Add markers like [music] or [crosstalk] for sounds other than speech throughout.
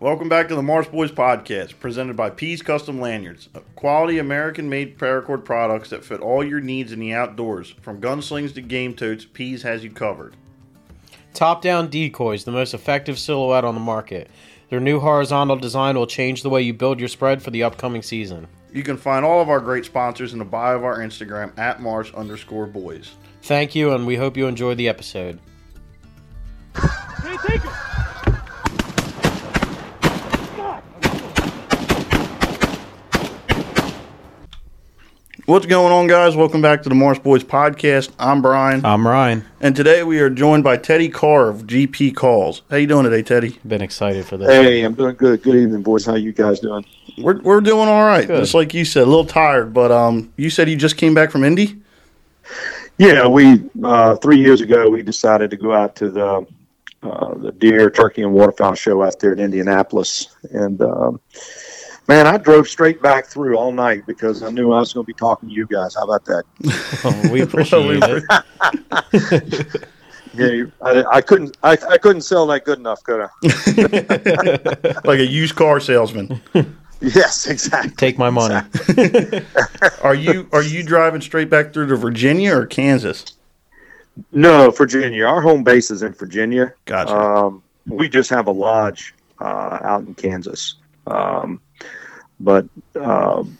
Welcome back to the Mars Boys podcast, presented by Pease Custom Lanyards, quality American-made paracord products that fit all your needs in the outdoors. From gunslings to game totes, Pease has you covered. Top down decoys, the most effective silhouette on the market. Their new horizontal design will change the way you build your spread for the upcoming season. You can find all of our great sponsors in the bio of our Instagram at Mars underscore boys. Thank you, and we hope you enjoy the episode. Hey, take it! What's going on, guys? Welcome back to the Morris Boys podcast. I'm Brian, I'm Ryan. and today we are joined by Teddy Carr of GP Calls. How you doing today, Teddy? Been excited for this. Hey, I'm doing good. Good evening, boys. How you guys doing? We're, we're doing all right. Good. Just like you said, a little tired, but um, you said you just came back from Indy. Yeah, we uh, three years ago we decided to go out to the uh, the deer, turkey, and waterfowl show out there in Indianapolis, and um, man, I drove straight back through all night because I knew I was going to be talking to you guys. How about that? [laughs] Well, we appreciate Well, it. [laughs] Yeah, I, I couldn't I, I couldn't sell that good enough, could I? [laughs] like a used car salesman. Yes, exactly. Take my money. Are you are you driving straight back through to Virginia or Kansas? No, Virginia. Our home base is in Virginia. Gotcha. Um, we just have a lodge uh, out in Kansas. Um, but um,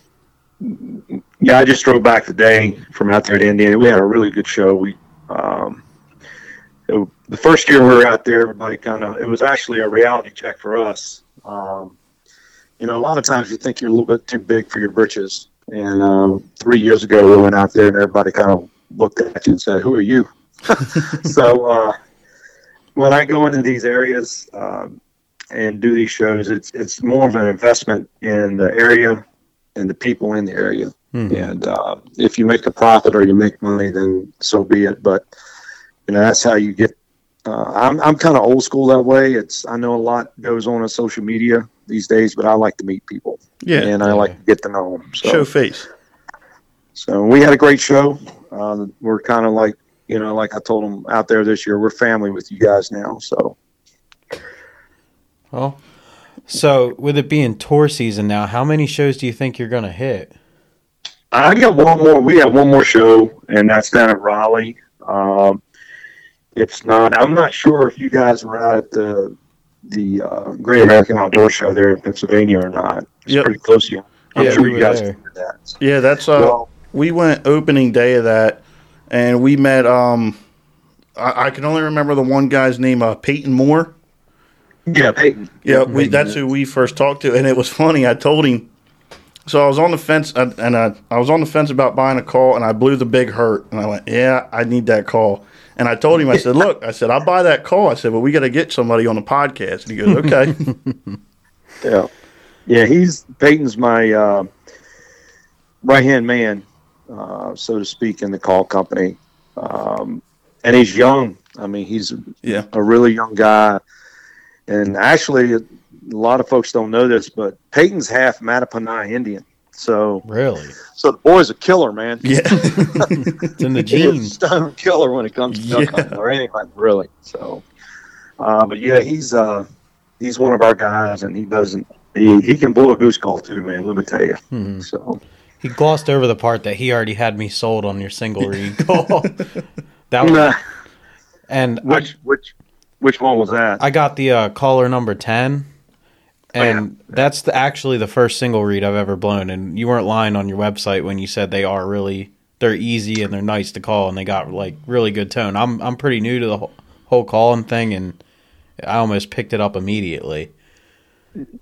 yeah, I just drove back today from out there to Indiana. We had a really good show. We um, it- the first year we were out there, everybody kind of it was actually a reality check for us. Um, you know, a lot of times you think you're a little bit too big for your britches. And um, three years ago, we went out there and everybody kind of looked at you and said, "Who are you?" [laughs] so uh, when I go into these areas um, and do these shows, it's it's more of an investment in the area and the people in the area. Mhm. And uh, if you make a profit or you make money, then so be it. But you know that's how you get. Uh, I'm I'm kind of old school that way. It's I know a lot goes on on social media these days, but I like to meet people Yeah, and I like to get to know them. So show face. so we had a great show. Uh, we're kind of like, you know, like I told them out there this year, we're family with you guys now. So Well, so with it being tour season now, how many shows do you think you're going to hit? I got one more. We have one more show, and that's down at Raleigh. Um, it's not. I'm not sure if you guys were out at the the uh, Great American Outdoor Show there in Pennsylvania or not. It's Yep. pretty close to you. I'm Yeah, sure we you guys there. can do that. Yeah, that's uh. Well, we went opening day of that, and we met. Um, I, I can only remember the one guy's name, uh, Peyton Moore. Yeah, Peyton. Yeah, we, that's who we first talked to, and it was funny. I told him. So I was on the fence, and I, I was on the fence about buying a call, and I blew the big hurt, and I went, "Yeah, I need that call." And I told him, I said, "Look, I said I'll buy that call." I said, "But we got to get somebody on the podcast." And he goes, "Okay." [laughs] Yeah, yeah. He's Peyton's my uh, right hand man, uh, so to speak, in the call company, um, and he's young. I mean, he's yeah, a really young guy, and actually, a lot of folks don't know this, but Peyton's half Mattaponi Indian. So, Really? so the boy's a killer, man. yeah, [laughs] It's in the genes. stone killer when it comes to duck Yeah. hunting or anything, really. So, uh, but yeah, he's uh, he's one of our guys, and he doesn't. He, he can blow a goose call too, man. Let me tell you. Mhm. So He glossed over the part that he already had me sold on your single reed [laughs] call. that was, Nah, and I, which which one was that? I got the uh, caller number 10 and that's the, actually the first single reed I've ever blown and you weren't lying on your website when you said they are really they're easy and they're nice to call and they got like really good tone. I'm I'm pretty new to the whole, whole calling thing and I almost picked it up immediately.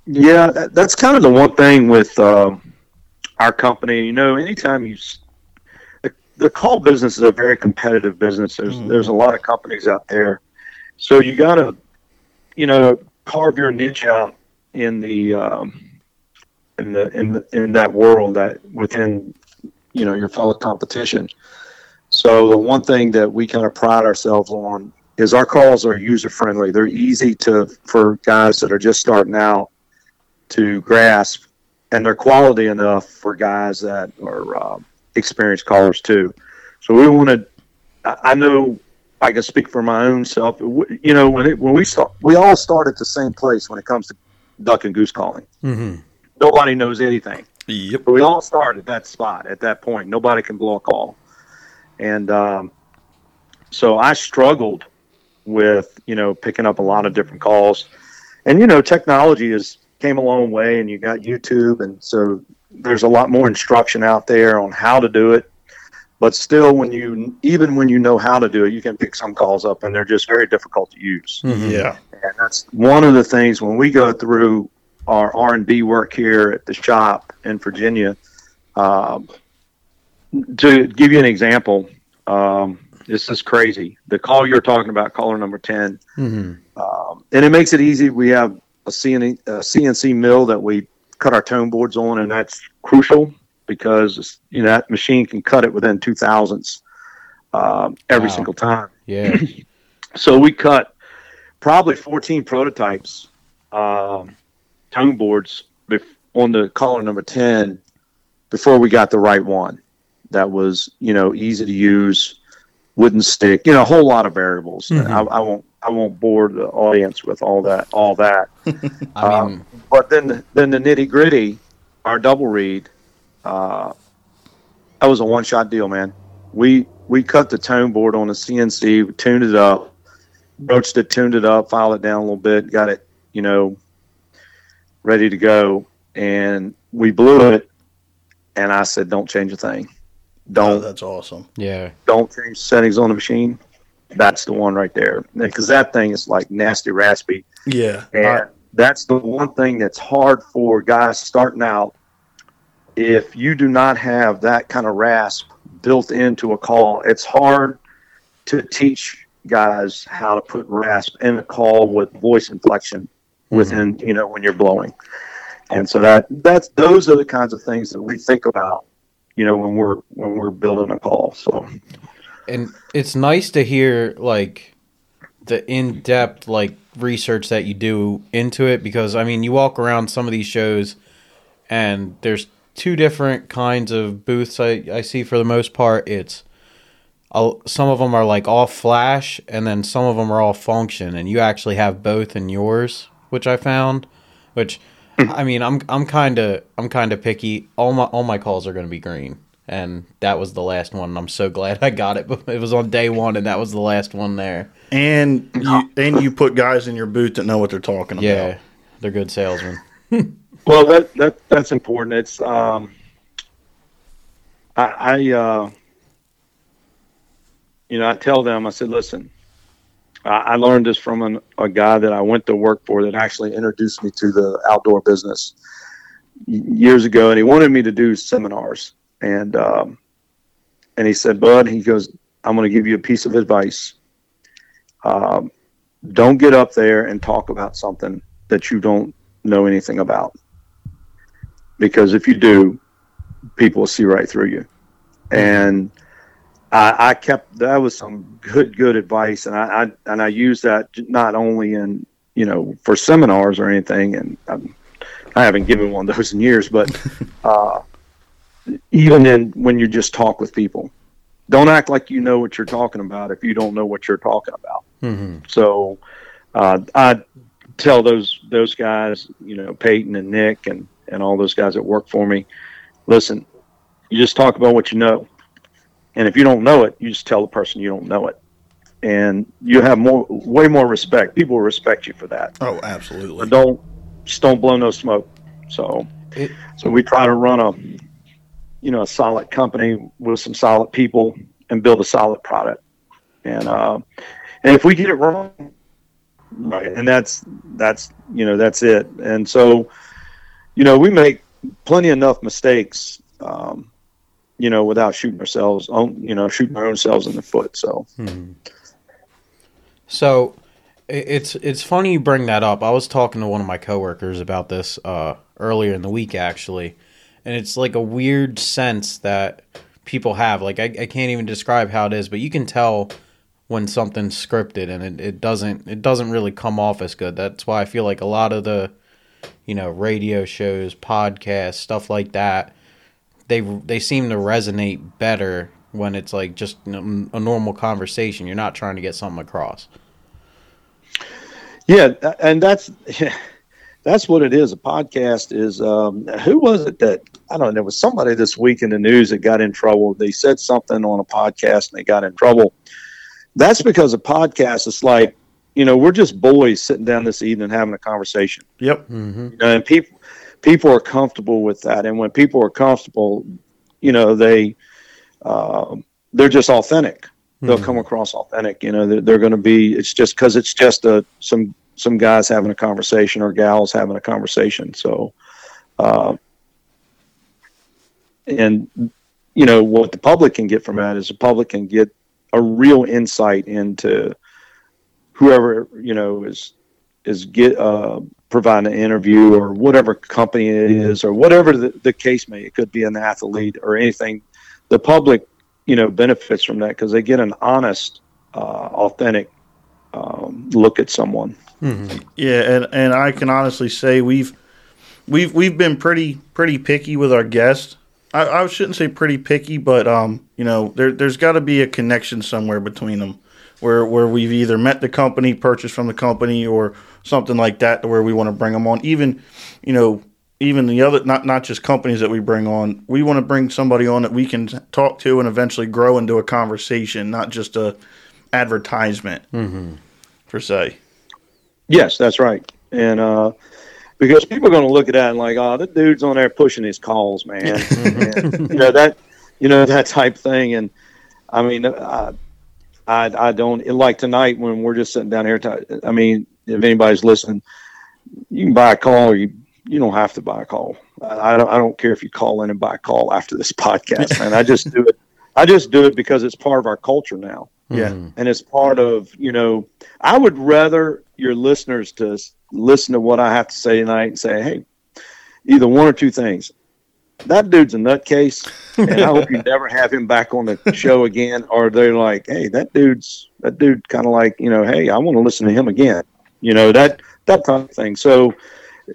Yeah, that, that's kind of the one thing with um, our company. You know, anytime you the, the call business is a very competitive business. There's Mhm. there's a lot of companies out there, so you got to, you know, carve your niche out in the um, in the in the, in that world that within you know your fellow competition. So the one thing that we kind of pride ourselves on is our calls are user friendly. They're easy to for guys that are just starting out to grasp, and they're quality enough for guys that are uh, experienced callers too. So we wanted. I I know I can speak for my own self. You know, when it, when we start, we all start at the same place when it comes to duck and goose calling. Mhm. Nobody knows anything. Yep. But we all start at that spot at that point. Nobody can blow a call, and um, so I struggled with you know picking up a lot of different calls, and you know technology has came a long way, and you got YouTube, and so there's a lot more instruction out there on how to do it. But still, when you even when you know how to do it, you can pick some calls up, and they're just very difficult to use. Yeah. And that's one of the things when we go through our R and D work here at the shop in Virginia. Um, to give you an example, um, this is crazy. The call you're talking about, caller number ten, Mhm. um, and it makes it easy. We have a CNC, a CNC mill that we cut our tone boards on, and that's crucial because you know that machine can cut it within two thousandths um, every Wow. single time. Yeah. [clears throat] So we cut probably 14 prototypes, um, tone boards bef- on the caller number 10 before we got the right one. That was, you know, easy to use, wouldn't stick, you know, a whole lot of variables. Mhm. I, I won't, I won't bore the audience with all that, all that. [laughs] I mean, But then, the, then the nitty gritty, our double reed, uh, that was a one shot deal, man. We we cut the tone board on the CNC, tuned it up, broached it, tuned it up, filed it down a little bit, got it, you know, ready to go, and we blew it. And I said, "Don't change a thing. Oh, Don't that's awesome. yeah. don't change settings on the machine." That's the one right there, because that thing is like nasty raspy. Yeah. And that's the one thing that's hard for guys starting out. If you do not have that kind of rasp built into a call, it's hard to teach guys how to put rasp in a call with voice inflection mm-hmm. within, you know, when you're blowing. And so that that's those are the kinds of things that we think about, you know, when we're when we're building a call. So and it's nice to hear like the in-depth like research that you do into it because I mean you walk around some of these shows and there's two different kinds of booths I, I see for the most part. It's I'll, some of them are like all flash and then some of them are all function and you actually have both in yours which I found which hmm. I mean I'm I'm kind of I'm kind of picky. All my all my calls are going to be green and that was the last one and I'm so glad I got it. But [laughs] it was on day 1 and that was the last one there. And you and you put guys in your booth that know what they're talking yeah about. they're good salesmen [laughs] Well, that that that's important. It's um, I, I uh, you know, I tell them, I said, listen, I, I learned this from an, a guy that I went to work for that actually introduced me to the outdoor business years ago, and he wanted me to do seminars, and um, and he said, Bud, he goes, I'm going to give you a piece of advice. Um, don't get up there and talk about something that you don't know anything about because if you do, people will see right through you. And I, I kept that was some good good advice, and I, I and I use that not only in you know for seminars or anything, and I'm, I haven't given one of those in years, but [laughs] uh, even in when you just talk with people, don't act like you know what you're talking about if you don't know what you're talking about. mm-hmm. So uh, I tell those those guys, you know, Peyton and Nick and and all those guys that work for me, listen, you just talk about what you know, and if you don't know it, you just tell the person you don't know it, and you have more way more respect. People will respect you for that. Oh, But absolutely. don't just don't blow no smoke. So It- so we try to run a you know a solid company with some solid people and build a solid product. And uh, and if we get it wrong, right, and that's that's you know that's it. And so you know we make plenty enough mistakes. Um, you know, without shooting ourselves, own, you know, shooting our own selves in the foot. So, So it's it's funny you bring that up. I was talking to one of my coworkers about this uh, earlier in the week actually, and it's like a weird sense that people have. Like I, I can't even describe how it is, but you can tell when something's scripted and it, it doesn't it doesn't really come off as good. That's why I feel like a lot of the you know radio shows, podcasts, stuff like that, they they seem to resonate better when it's like just a normal conversation. You're not trying to get something across. Yeah, and that's [laughs] that's what it is. A podcast is. Um, who was it that I don't know? There was somebody this week in the news that got in trouble. They said something on a podcast and they got in trouble. That's because a podcast is like, you know, we're just boys sitting down this evening having a conversation. Yep. Mm-hmm. You know, and people people are comfortable with that. And when people are comfortable, you know, they uh, they're just authentic. They'll come across authentic. You know, they're, they're going to be. It's just because it's just a some some guys having a conversation or gals having a conversation. So, uh, and you know what the public can get from that is the public can get a real insight into whoever you know is is get uh, providing an interview or whatever company it is or whatever the, the case may. It could be an athlete or anything. The public, you know, benefits from that because they get an honest, uh, authentic um, look at someone. Yeah, and, and I can honestly say we've we've we've been pretty pretty picky with our guests. I, I shouldn't say pretty picky, but um, you know, there there's got to be a connection somewhere between them, where where we've either met the company, purchased from the company, or something like that, to where we want to bring them on. Even, you know, even the other not not just companies that we bring on, we want to bring somebody on that we can talk to and eventually grow into a conversation, not just a advertisement mm-hmm. per se. Yes, that's right. And uh, because people are going to look at that and like, oh, the dude's on there pushing his calls, man. [laughs] Mm-hmm. and, you know that, you know that type thing. And I mean, I, I, I don't like tonight when we're just sitting down here. To, I mean, if anybody's listening, you can buy a call. Or you you don't have to buy a call. I, I don't. I don't care if you call in and buy a call after this [laughs] podcast, man. I just do it. I just do it because it's part of our culture now Yeah. Mm-hmm. and it's part of you know i would rather your listeners to listen to what i have to say tonight and say hey either one or two things that dude's a nutcase and i hope you [laughs] never have him back on the show again or they're like hey that dude's that dude kind of like you know hey i want to listen to him again you know that that type of thing so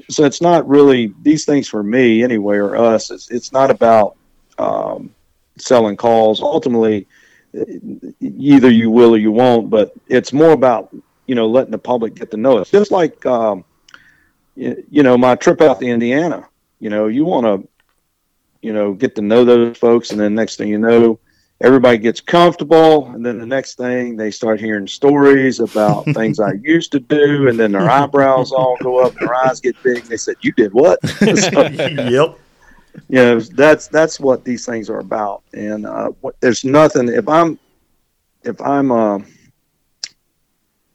so it's not really these things for me anyway or us it's, it's not about um, selling calls ultimately either you will or you won't, but it's more about you know letting the public get to know us. Just like um, you, you know my trip out to Indiana. You know you want to you know get to know those folks, and then next thing you know, everybody gets comfortable, and then the next thing they start hearing stories about [laughs] things I used to do, and then their eyebrows all go up, their eyes get big. And they said, "You did what?" [laughs] [laughs] So, yep. you know that's that's what these things are about and uh, there's nothing if i'm if i'm uh,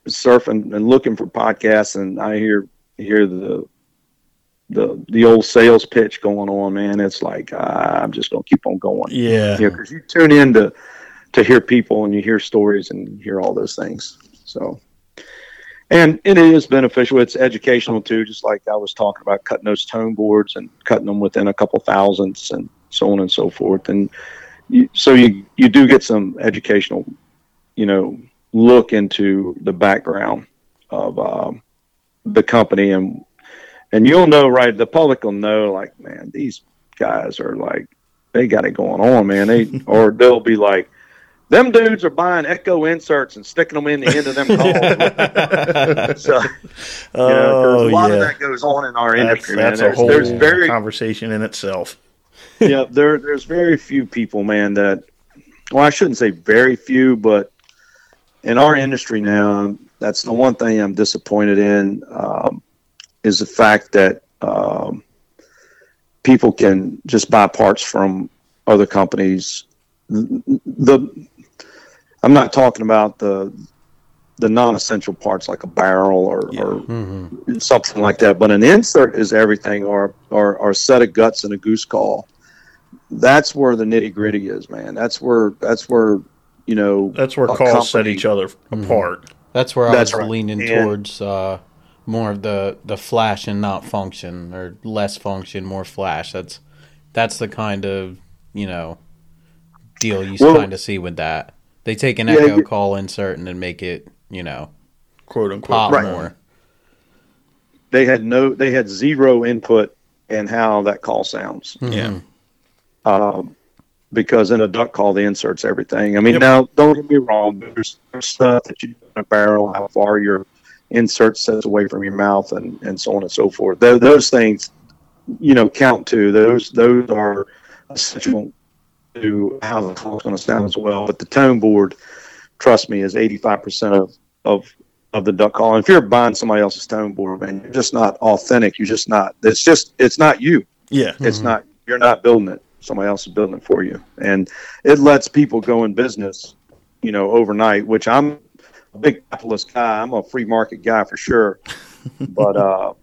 surfing and looking for podcasts and i hear hear the the the old sales pitch going on man. It's like uh, i'm just gonna keep on going. Yeah. you because you tune in to to hear people and you hear stories and hear all those things. So and it is beneficial. It's educational too just like i was talking about cutting those tone boards and cutting them within a couple thousandths and so on and so forth. And you, so you you do get some educational you know look into the background of um, the company and and you'll know right the public will know like man these guys are like they got it going on man they [laughs] or they'll be like them dudes are buying echo inserts and sticking them in the end of them calls [laughs] so you know, 'cause Oh a lot of that goes on in our That's, industry that's man. a There's, whole there's very conversation in itself. [laughs] yeah, there there's very few people, man, that well, I shouldn't say very few, but in our industry now, that's the one thing I'm disappointed in um, is the fact that um, people can just buy parts from other companies. The I'm not talking about the the non-essential parts like a barrel or, or something like that. But an insert is everything, or or, or a set of guts and a goose call. That's where the nitty gritty is, man. That's where that's where you know. That's where a calls set each other apart. That's where I That's was right. leaning And- towards uh, more of the the flash and not function, or less function, more flash. That's that's the kind of you know deal you Well- kind of see with that. They take an Yeah, echo call insert and then make it you know quote unquote. pop Right. more. They had no, they had zero input in how that call sounds. Yeah. um, because in a duck call, the inserts everything. I mean, Yep. now don't get me wrong. There's, there's stuff that you do in a barrel, how far your insert sets away from your mouth and, and so on and so forth. Those, those things, you know, count too. Those those are essential to how the call's going to sound as well. But the tone board, trust me, is 85% of, of of the duck call. And if you're buying somebody else's tone board, man, you're just not authentic. You're just not. It's just it's not you. Yeah. It's mm-hmm. not. You're not building it. Somebody else is building it for you, and it lets people go in business, you know, overnight. Which I'm a big capitalist guy. I'm a free market guy for sure, but uh,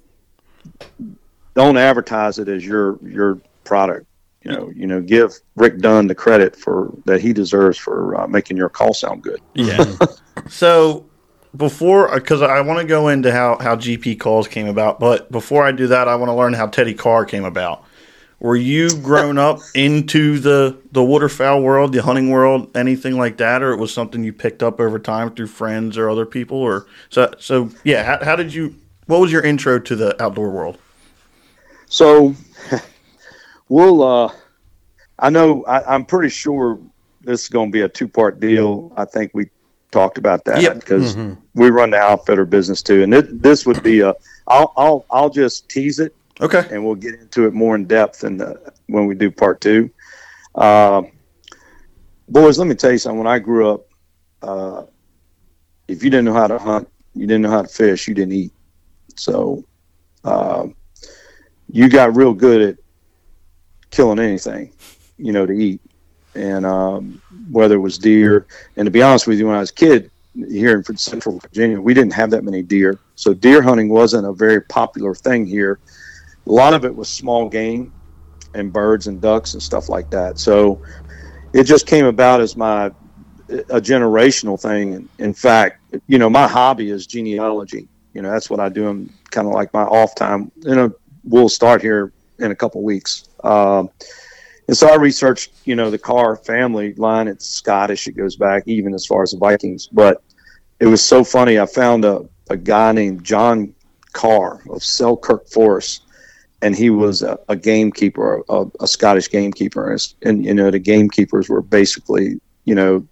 [laughs] don't advertise it as your your product. You know, you know, give Rick Dunn the credit for that he deserves for uh, making your call sound good. Yeah. [laughs] so before, because I want to go into how how GP calls came about, but before I do that, I want to learn how Teddy Carr came about. Were you grown up into the the waterfowl world, the hunting world, anything like that, or it was something you picked up over time through friends or other people, or so? So yeah, how, how did you? What was your intro to the outdoor world? So [laughs] we'll. Uh, I know. I, I'm pretty sure this is going to be a two part deal. I think we talked about that Yep. because we run the outfitter business too, and it, this would be a. I'll I'll I'll just tease it, Okay. and we'll get into it more in depth in the, when we do part two. Uh, boys, let me tell you something. When I grew up, uh, if you didn't know how to hunt, you didn't know how to fish, you didn't eat. So, uh, you got real good at killing anything, you know, to eat. And um, whether it was deer, and to be honest with you, when I was a kid here in Central Virginia, we didn't have that many deer. So deer hunting wasn't a very popular thing here. A lot of it was small game and birds and ducks and stuff like that. So it just came about as my a generational thing. In fact, you know, my hobby is genealogy. You know, that's what I do. I'm kind of like my off time. You know, we'll start here in a couple weeks. Um, and so I researched, you know, the Carr family line. It's Scottish. It goes back even as far as the Vikings. But it was so funny. I found a, a guy named John Carr of Selkirk Forest, and he was a, a gamekeeper, a, a Scottish gamekeeper. And, you know, the gamekeepers were basically, you know,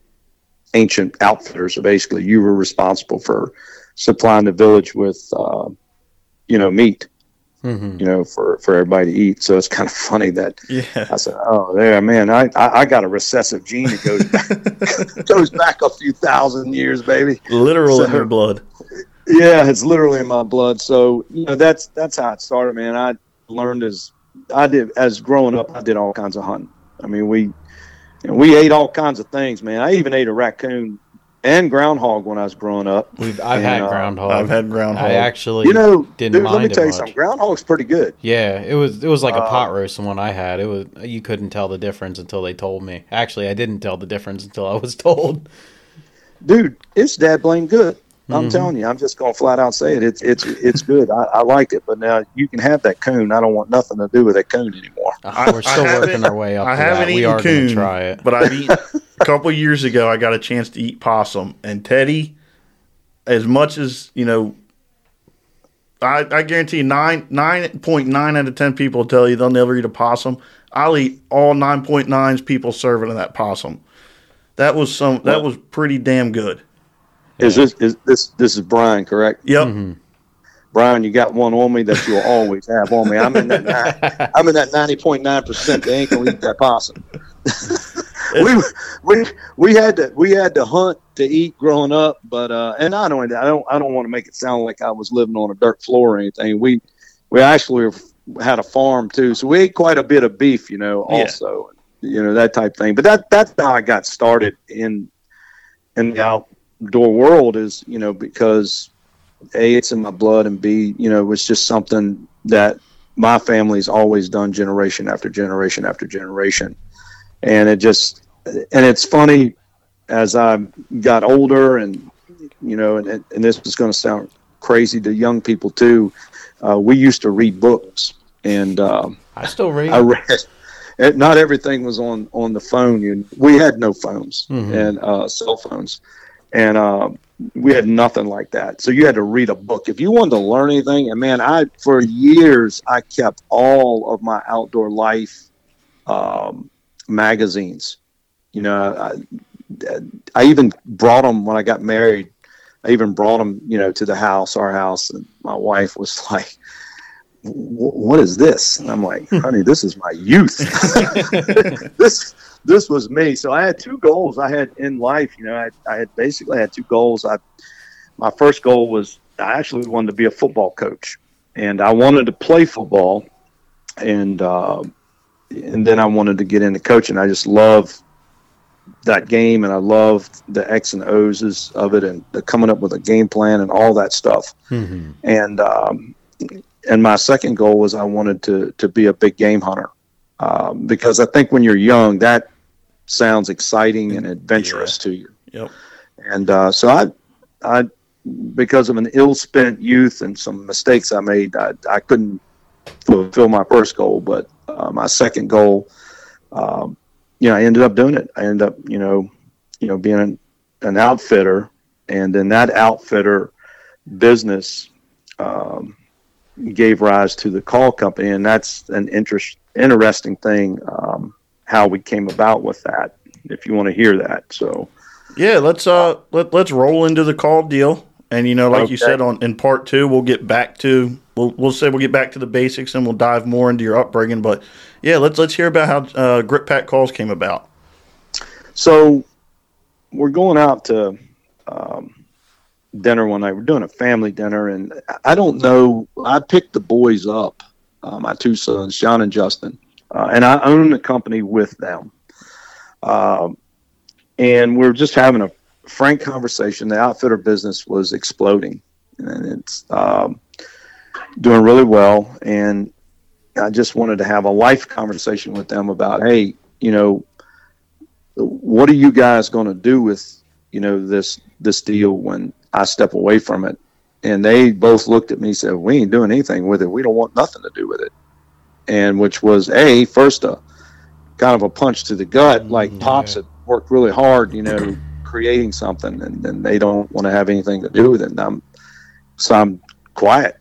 ancient outfitters. So basically, you were responsible for supplying the village with, uh, you know, meat hmm you know, for, for everybody to eat. So it's kind of funny that Yeah. I said, "Oh, there, man, I, I, I got a recessive gene that goes back, [laughs] goes back a few thousand years, baby." Literal in So- your blood. Yeah, it's literally in my blood. So you know, that's that's how it started, man. I learned as I did as growing up. I did all kinds of hunting. I mean, we you know, we ate all kinds of things, man. I even ate a raccoon and groundhog when I was growing up. We've, I've And, had uh, groundhog. I've had groundhog. I actually, You know, didn't dude, mind let me it tell you much. something. Groundhog's pretty good. Yeah, it was it was like a Uh, pot roast. The one I had, it was you couldn't tell the difference until they told me. Actually, I didn't tell the difference until I was [laughs] told. dude, it's dad blame good. I'm Mhm. telling you, I'm just gonna flat out say it. It's it's it's good. I, I liked it, but now you can have that coon. I don't want nothing to do with that coon anymore. Uh, We're still working our way up. I to haven't that. We eaten are coon, try it. but I've eaten a couple years ago. I got a chance to eat possum, and Teddy, as much as you know, I, I guarantee you nine nine point nine out of ten people tell you they'll never eat a possum. I'll eat all nine point nines people serving of that possum. That was some. That was pretty damn good. Is this is this this is Brian correct? Yep. Mm-hmm. Brian, you got one on me that you'll always have on me. I'm in that nine, [laughs] I'm in that ninety point nine percent. They ain't gonna eat that possum. [laughs] we we we had to we had to hunt to eat growing up, but uh, and not only that, I don't I don't want to make it sound like I was living on a dirt floor or anything. We we actually had a farm too, so we ate quite a bit of beef, you know, Yeah. also, you know that type thing. But that that's how I got started in in the outdoor world is you know because a it's in my blood and b you know it was just something that my family's always done generation after generation after generation and it just and it's funny as i got older and you know and, and this is going to sound crazy to young people too uh, we used to read books and um, I still read. I read. [laughs] Not everything was on on the phone. You, we had no phones Mhm. and uh, cell phones, and uh, we had nothing like that. So you had to read a book if you wanted to learn anything. And man, I for years I kept all of my outdoor life um, magazines. You know, I, I even brought them when I got married I even brought them, you know, to the house, our house, and my wife was [laughs] like, "What is this?" And I'm like, "Honey, this is my youth. [laughs] this this was me." So I had two goals I had in life. You know, I, I had basically had two goals. I my first goal was I actually wanted to be a football coach, and I wanted to play football, and uh, and then I wanted to get into coaching. I just love that game, and I loved the X and O's of it, and the coming up with a game plan and all that stuff. Mm-hmm. And um, and my second goal was I wanted to to be a big game hunter um, because I think when you're young, that sounds exciting and adventurous to you. Yep. And uh, so I, I, because of an ill-spent youth and some mistakes I made, I, I couldn't fulfill my first goal. But uh, my second goal, um, you know, I ended up doing it. I ended up, you know, you know, being an, an outfitter, and then that outfitter business um, gave rise to the call company, and that's an interest, interesting thing. Um, how we came about with that, if you want to hear that. So, Yeah, let's uh let let's roll into the call deal. And you know, like you said on in part two, we'll get back to we'll we'll say we'll get back to the basics and we'll dive more into your upbringing. But yeah, let's let's hear about how uh, Grit Pack calls came about. so we're going out to um, dinner one night. We're doing a family dinner, and I don't know. I picked the boys up, uh, my two sons, John and Justin, uh, and I own the company with them. Um, and we're just having a frank conversation. The outfitter business was exploding, and it's um, doing really well. And I just wanted to have a life conversation with them about, hey, you know, what are you guys going to do with you know this this deal when I step away from it? And they both looked at me and said, "We ain't doing anything with it. We don't want nothing to do with it." And which was a first a kind of a punch to the gut, like pops had worked really hard, you know, [clears throat] creating something, and then they don't want to have anything to do with it. And I'm so I'm quiet,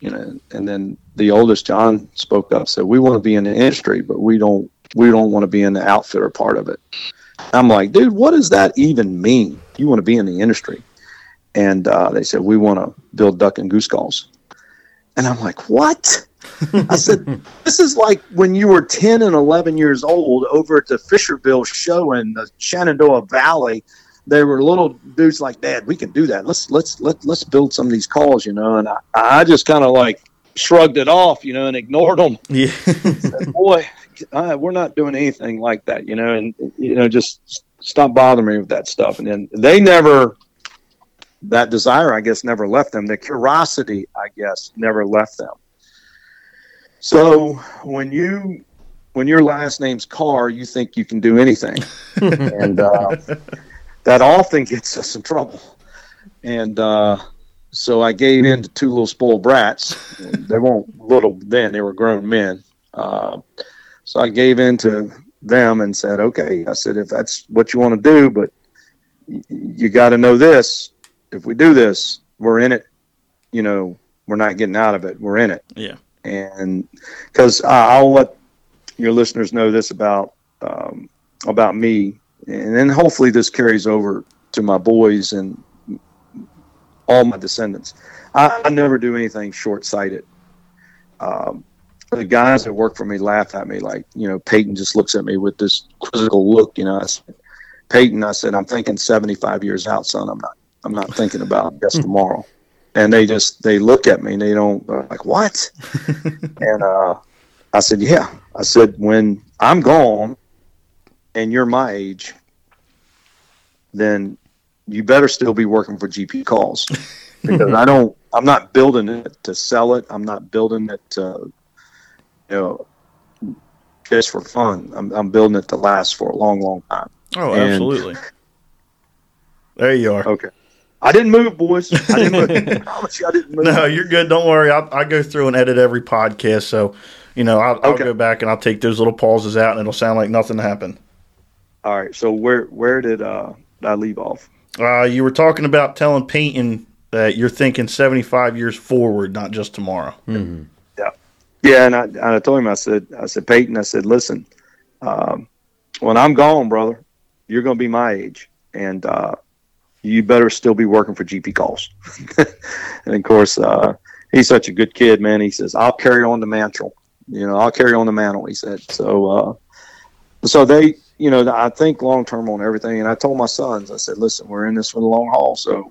you know. And then the oldest John spoke up, said, "We want to be in the industry, but we don't we don't want to be in the outfitter part of it." I'm like, dude, what does that even mean? You want to be in the industry? And uh, they said, we want to build duck and goose calls. And I'm like, what? I said, this is like when you were 10 and 11 years old over at the Fishersville show in the Shenandoah Valley. There were little dudes like, Dad, we can do that. Let's let's let let's build some of these calls, you know. And I, I just kind of like shrugged it off, you know, and ignored them [laughs] Yeah, said, boy, uh, we're not doing anything like that, you know, and you know, just stop bothering me with that stuff. And then they never, that desire, I guess, never left them. The curiosity, I guess, never left them. So when you, when your last name's Carr, you think you can do anything, [laughs] and uh, that often gets us in trouble. And uh, so I gave in to two little spoiled brats. They weren't little then; they were grown men. Uh, so I gave in to them and said, "Okay." I said, "If that's what you want to do, but y- you got to know this. If we do this, we're in it. You know, we're not getting out of it. We're in it." yeah, and because I'll let your listeners know this about um, about me, and then hopefully this carries over to my boys and all my descendants. I, I never do anything short sighted. Um, the guys that work for me laugh at me like you know Peyton just looks at me with this quizzical look. You know, I said, Peyton, I said I'm thinking 75 years out, son. I'm not. I'm not thinking about just [laughs] tomorrow. And they just they look at me and they don't they're like what? [laughs] and uh, I said, yeah. I said when I'm gone and you're my age, then you better still be working for GP calls [laughs] because I don't. I'm not building it to sell it. I'm not building it to, you know, just for fun. I'm, I'm building it to last for a long, long time. oh, And- absolutely. There you are. Okay. I didn't move, boys. I didn't move. I [laughs] promise you, I didn't move. No, you're good. Don't worry. I, I go through and edit every podcast, so you know I'll, I'll go back and I'll take those little pauses out, and it'll sound like nothing happened. All right. So where where did uh, I leave off? Uh, you were talking about telling Peyton that you're thinking 75 years forward, not just tomorrow. Yeah. Yeah, and I, and I told him, I said, I said, Peyton, I said, listen, um, when I'm gone, brother, you're going to be my age, and uh, you better still be working for GP calls. [laughs] and of course, uh, he's such a good kid, man. He says, I'll carry on the mantle. You know, I'll carry on the mantle, he said. So, uh, so they, you know, I think long term on everything. And I told my sons, I said, listen, we're in this for the long haul. So,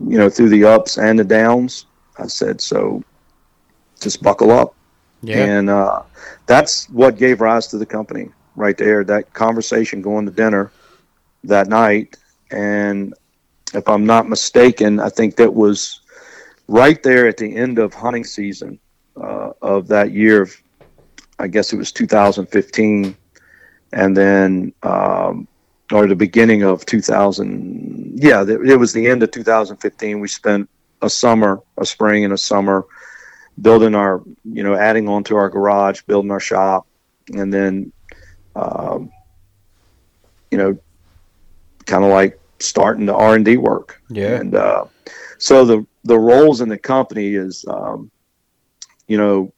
you know, through the ups and the downs, I said, so just buckle up. Yeah. And uh, that's what gave rise to the company right there. That conversation going to dinner that night. And if I'm not mistaken, I think that was right there at the end of hunting season uh, of that year I guess it was 2015. And then, um, or the beginning of 2000. Yeah, it was the end of 2015. We spent a summer, a spring and a summer building our, you know, adding on to our garage, building our shop, and then, um, you know, kind of like starting the R and D work. Yeah. And uh, so the the roles in the company is, um, you know,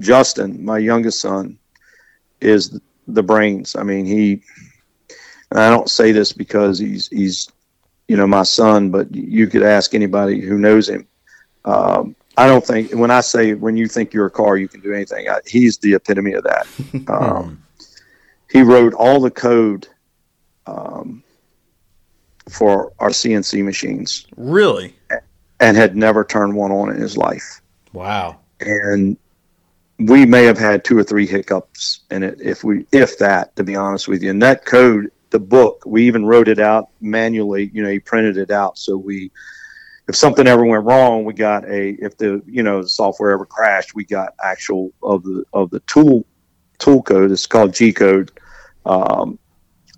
Justin, my youngest son, is the brains. I mean, he. And I don't say this because he's he's, you know, my son, but you could ask anybody who knows him. Um, I don't think when I say when you think you're a Carr, you can do anything. I, he's the epitome of that. [laughs] Um, he wrote all the code um, for our CNC machines Really? and had never turned one on in his life. Wow. And we may have had two or three hiccups in it, if we, if that, to be honest with you. And that code, the book, we even wrote it out manually. You know, he printed it out, so we, if something ever went wrong, we got a. If the you know the software ever crashed, we got actual of the of the tool tool code. It's called G code. Um,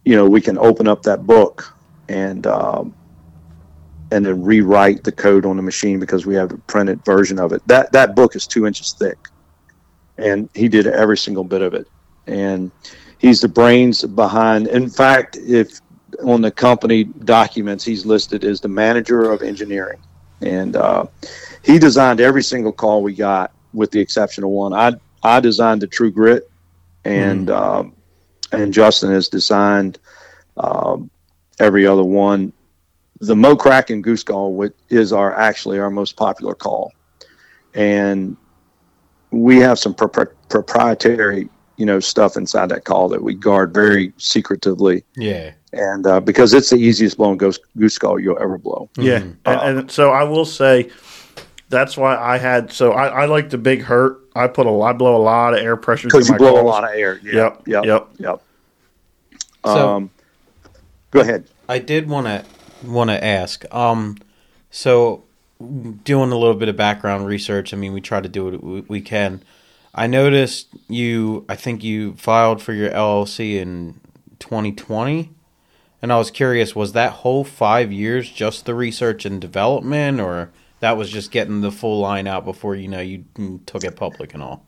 you know, we can open up that book and um, and then rewrite the code on the machine because we have a printed version of it. That that book is two inches thick, and he did every single bit of it. And he's the brains behind. In fact, if on the company documents, he's listed as the manager of engineering, and uh, he designed every single call we got, with the exception of one. I I designed the True Grit, and um, and Justin has designed um, every other one. The Mo Crack and Goose Call which is our actually our most popular call, and we have some propri- proprietary you know stuff inside that call that we guard very secretively, Yeah. and uh, because it's the easiest blown goose goose call you'll ever blow. Yeah. And, and so I will say that's why I had so I, I like the big hurt. I put a I blow a lot of air pressure through Because you my blow a lot of air. Yeah, Yep, Yep. yep. Yep. So- um, go ahead. I did want to want to ask. Um, so doing a little bit of background research. I mean, we try to do what we- can. I noticed you. I think you filed for your LLC in 2020, and I was curious: was that whole five years just the research and development, or that was just getting the full line out before you know you took it public and all?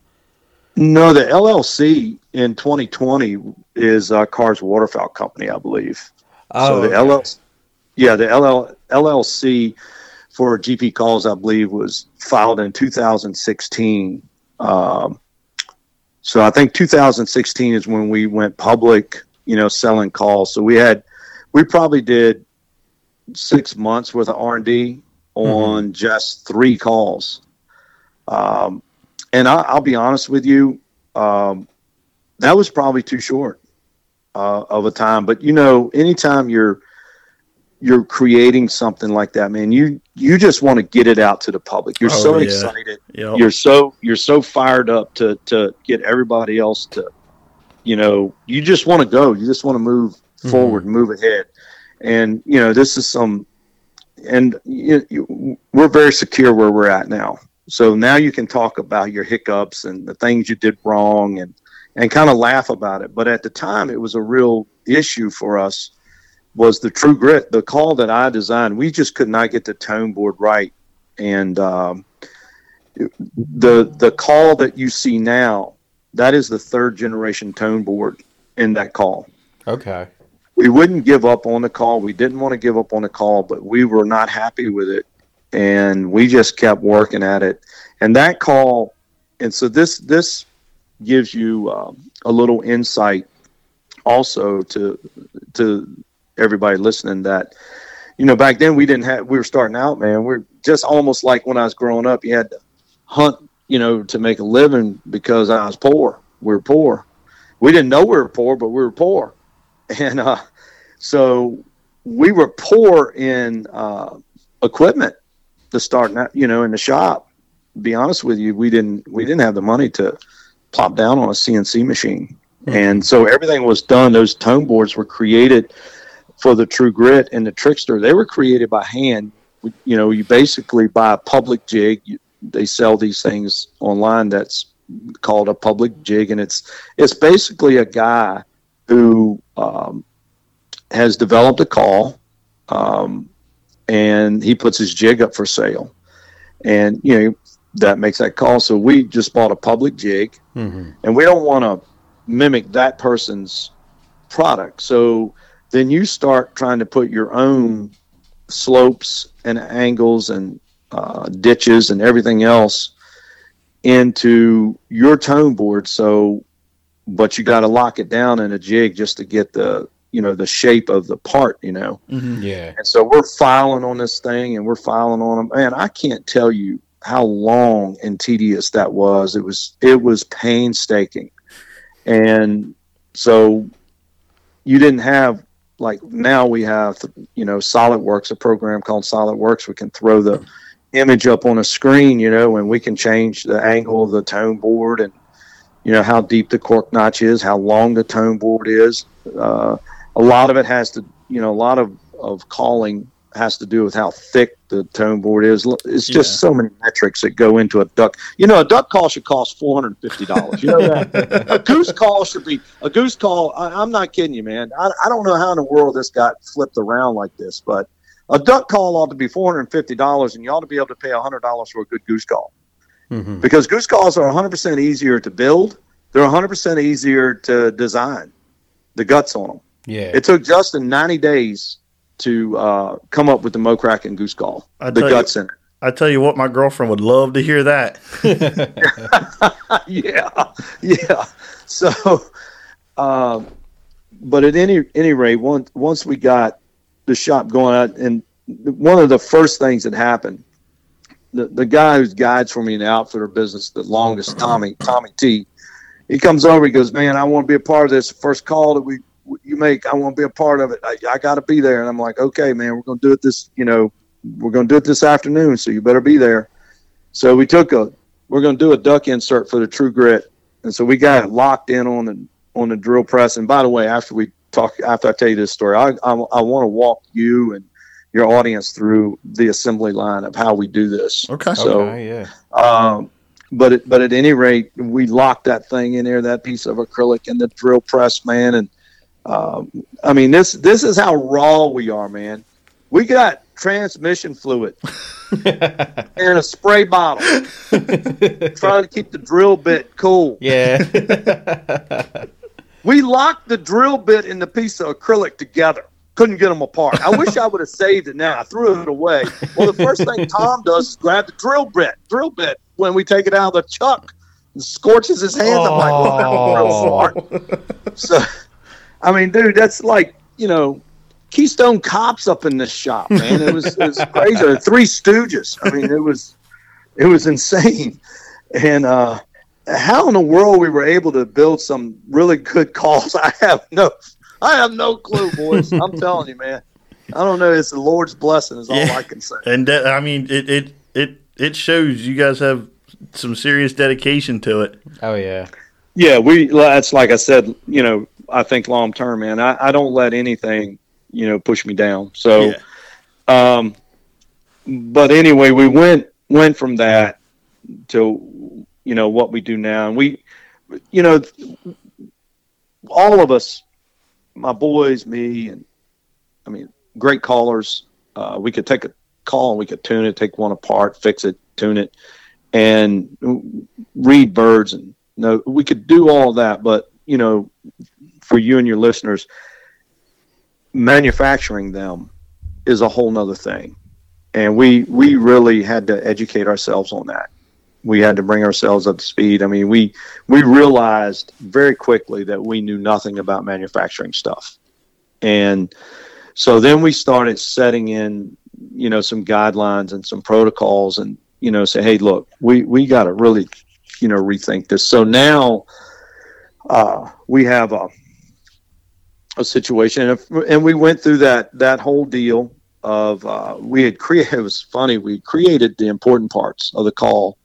No, the LLC in 2020 is uh, Carr's Waterfowl Company, I believe. So the okay. LLC, yeah, the LL, LLC for GP calls, I believe, was filed in 2016. Um, so I think 2016 is when we went public, you know, selling calls. So we had, we probably did six months worth of R&D on just three calls. Um, and I, I'll be honest with you, um, that was probably too short uh, of a time. But you know, anytime you're you're creating something like that, man, you you just want to get it out to the public. You're Oh, so yeah. excited. Yep. You're so you're so fired up to to get everybody else to, you know, you just want to go. You just want to move forward, move ahead. And you know, this is some, and you, you, we're very secure where we're at now. So now you can talk about your hiccups and the things you did wrong and and kind of laugh about it. But at the time, it was a real issue for us. Was the True Grit the call that I designed? We just could not get the tone board right, and um, the the call that you see now that is the third generation tone board in that call. Okay. We wouldn't give up on the call. We didn't want to give up on the call, but we were not happy with it, and we just kept working at it. And that call, and so this this gives you um, a little insight also to to everybody listening that you know, back then we didn't have, we were starting out, man. We're just almost like when I was growing up, you had to hunt, you know, to make a living because I was poor. We were poor. We didn't know we were poor, but we were poor. [laughs] And uh, so we were poor in uh, equipment to start, you know, in the shop. Be honest with you, we didn't we didn't have the money to plop down on a CNC machine, mm-hmm. and so everything was done. Those tone boards were created for the True Grit and the Trickster. They were created by hand. You know, you basically buy a public jig. You, they sell these things online. That's called a public jig, and it's it's basically a guy who um, has developed a call, um, and he puts his jig up for sale, and you know that makes that call. So we just bought a public jig, mm-hmm. and we don't want to mimic that person's product. So then you start trying to put your own slopes and angles and uh, ditches and everything else into your tone board. So but you got to lock it down in a jig just to get the you know the shape of the part you know mm-hmm. yeah and so we're filing on this thing and we're filing on them and i can't tell you how long and tedious that was. It was it was painstaking. And so you didn't have like now we have you know solidworks a program called solidworks. We can throw the image up on a screen you know and we can change the angle of the tone board and you know how deep the cork notch is, how long the tone board is. Uh, a lot of it has to, you know, a lot of, of calling has to do with how thick the tone board is. It's just yeah. so many metrics that go into a duck. You know, a duck call should cost four hundred fifty dollars. You know that [laughs] a goose call should be a goose call. I, am not kidding you, man. I, I don't know how in the world this got flipped around like this, but a duck call ought to be four hundred fifty dollars, and you ought to be able to pay hundred dollars for a good goose call mm-hmm. because goose calls are 100% easier to build. They're 100% easier to design. The guts on them. Yeah. It took Justin 90 days to uh, come up with the Mo Crack and goose call. I the guts you, in it. I tell you what, my girlfriend would love to hear that. [laughs] yeah, yeah. So, um, but at any any rate, once once we got the shop going out, and one of the first things that happened the, the guy who guides for me in the outfitter business the longest, Tommy Tommy T. He comes over. He goes, "Man, I want to be a part of this. First call that we you make, I want to be a part of it. I, I got to be there." And I'm like, "Okay, man, we're going to do it this. You know, we're going to do it this afternoon. So you better be there." So we took a we're going to do a duck insert for the True Grit, and so we got it locked in on the on the drill press. And by the way, after we talk, after I tell you this story, I I, I want to walk you and your audience through the assembly line of how we do this. Okay. So, okay, yeah. Um, but it, but at any rate, we locked that thing in there, that piece of acrylic in the drill press, man. And um, I mean, this this is how raw we are, man. We got transmission fluid [laughs] in a spray bottle, [laughs] trying to keep the drill bit cool. Yeah. we locked the drill bit and the piece of acrylic together couldn't get them apart. I wish I would have saved it now. I threw it away. Well, the first thing Tom does is grab the drill bit, drill bit when we take it out of the chuck and scorches his hand. Oh. I'm like, well, smart. so, I mean, dude, that's like, you know, Keystone Cops up in this shop, man. It was, it was [laughs] crazy. The Three Stooges. I mean, it was, it was insane. And, uh, how in the world we were able to build some really good calls, [laughs] I have no I have no clue, boys. I'm [laughs] telling you, man. I don't know. It's the Lord's blessing, is all yeah. I can say. And de- I mean, it, it it it shows you guys have some serious dedication to it. Oh yeah, yeah. We that's like I said. You know, I think long term, man. I, I don't let anything you know push me down. So, yeah. um, but anyway, we went went from that to you know what we do now, and we, you know, all of us my boys, me, and I mean, great callers. Uh, we could take a call and we could tune it, take one apart, fix it, tune it, and read birds. And know, we could do all that. But, you know, for you and your listeners, manufacturing them is a whole nother thing. And we, we really had to educate ourselves on that we had to bring ourselves up to speed. I mean, we we realized very quickly that we knew nothing about manufacturing stuff, and So then we started setting in, you know, some guidelines and some protocols, and you know, say, hey, look, we we got to really, you know, rethink this. So now uh, we have a a situation, and, if, and we went through that that whole deal of uh, we had created. [laughs] It was funny. We created the important parts of the call,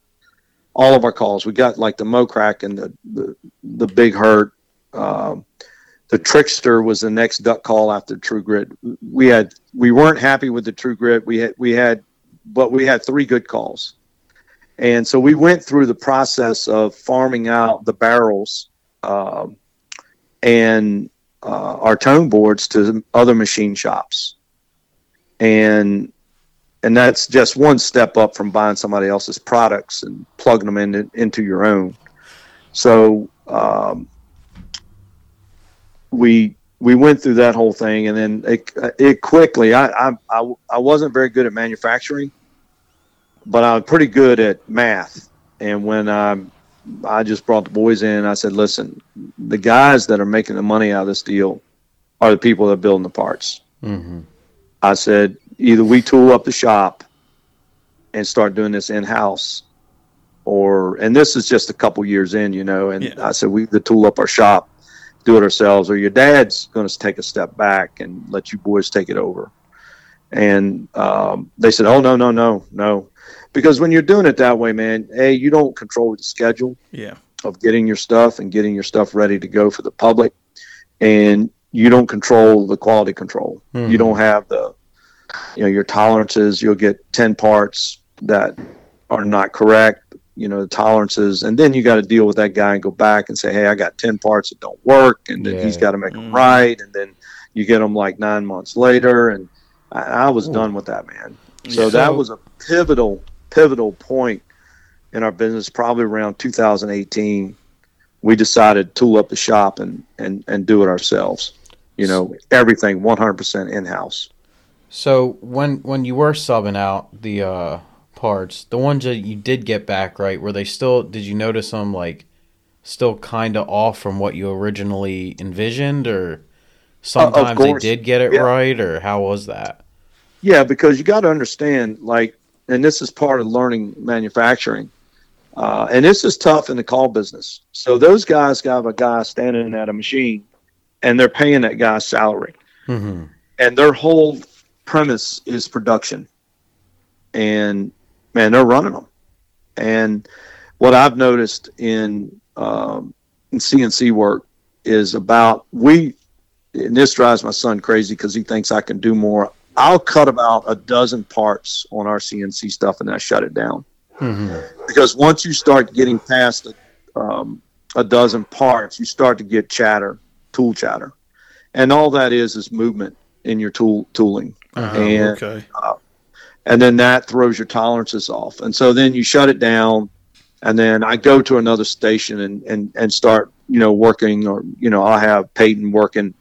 all of our calls. We got like the mo crack and the the, the big hurt. Um, the trickster was the next duck call after True Grit. We had we weren't happy with the True Grit. We had we had, but we had three good calls, and so we went through the process of farming out the barrels, um, and uh, our tone boards to other machine shops, and and that's just one step up from buying somebody else's products and plugging them in, into your own. So um, we we went through that whole thing, and then it, it quickly. I, I I I wasn't very good at manufacturing, but I'm pretty good at math. And when I I just brought the boys in, I said, "Listen, the guys that are making the money out of this deal are the people that are building the parts." Mm-hmm. I said, either we tool up the shop and start doing this in house, or and this is just a couple years in, you know. And Yeah. I said we either tool up our shop, do it ourselves, or your dad's going to take a step back and let you boys take it over. And um, they said, oh no no no no, because when you're doing it that way, man, a you don't control the schedule Yeah. of getting your stuff and getting your stuff ready to go for the public and you don't control the quality control Hmm. you don't have the you know your tolerances you'll get 10 parts that are not correct you know the tolerances and then you got to deal with that guy and go back and say hey i got 10 parts that don't work and then he's Yeah. got to make them Mhm. right and then you get them like nine months later and i, I was done with that man so Yeah. that was a pivotal pivotal point in our business probably around 2018 we decided to tool up the shop and and and do it ourselves you know everything 100% in-house So when when you were subbing out the uh, parts, the ones that you did get back right, were they still? Did you notice them like still kind of off from what you originally envisioned, or sometimes they did get it Yeah. right, or how was that? Yeah because you got to understand like and this is part of learning manufacturing uh, and this is tough in the call business. So those guys got a guy standing at a machine and they're paying that guy's salary. Mm-hmm. and their whole premise is production. And man they're running them and what i've noticed in um, in cnc work is about we and this drives my son crazy because he thinks i can do more i'll cut about a dozen parts on our cnc stuff and i shut it down Mm-hmm. because once you start getting past a, um, a dozen parts, you start to get chatter, tool chatter, and all that is is movement in your tool tooling, Uh-huh. And- okay. and then that throws your tolerances off, and so then you shut it down, and then I go to another station and and and start you know working, or you know I'll have Peyton working.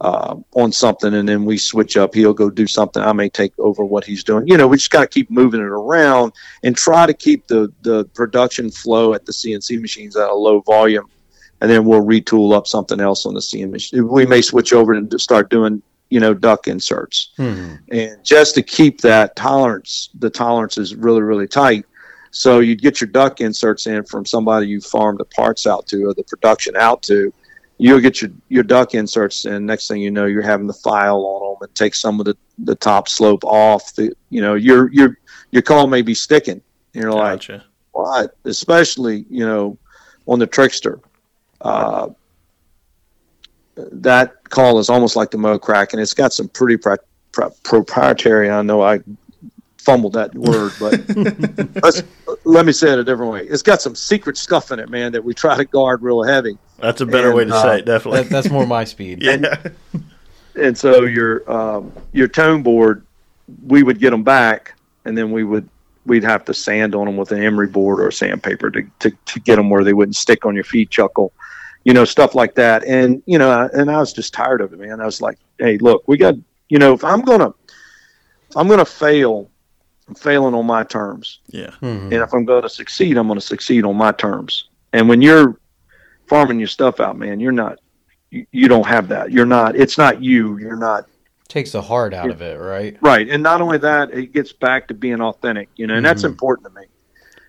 Uh, on something, and then we switch up. He'll go do something. I may take over what he's doing. You know, we just got to keep moving it around and try to keep the the production flow at the CNC machines at a low volume, and then we'll retool up something else on the CNC machine. We may switch over and start doing you know duck inserts, Mm-hmm. and just to keep that tolerance, the tolerance is really really tight. So you get your duck inserts in from somebody you farm the parts out to or the production out to. You'll get your, your duck inserts in. Next thing you know, you're having the file on them and take some of the, the top slope off. The, you know, your your your call may be sticking. and You're like, what? Especially, you know, on the trickster. Uh, that call is almost like the Mo crack, and it's got some pretty pro- pro- proprietary. I know I fumbled that word, but [laughs] let's, let me say it a different way. It's got some secret stuff in it, man, that we try to guard real heavy. That's a better And, way to uh, say it, definitely. That, that's more my speed. yeah. [laughs] and so your um, your tone board, we would get them back, and then we would we'd have to sand on them with an emery board or sandpaper to, to to get them where they wouldn't stick on your feet, chuckle, you know, stuff like that. And you know, I- and I was just tired of it, man. I was like, hey, look, we got, you know, if I'm gonna if I'm gonna fail, I'm failing on my terms. Yeah. Mhm. And if I'm going to succeed, I'm going to succeed on my terms. And when you're farming your stuff out, man, you're not, you, you don't have that. You're not, it's not you. You're not Takes the heart out of it, right? Right. And not only that, it gets back to being authentic, you know, and that's Mhm. important to me.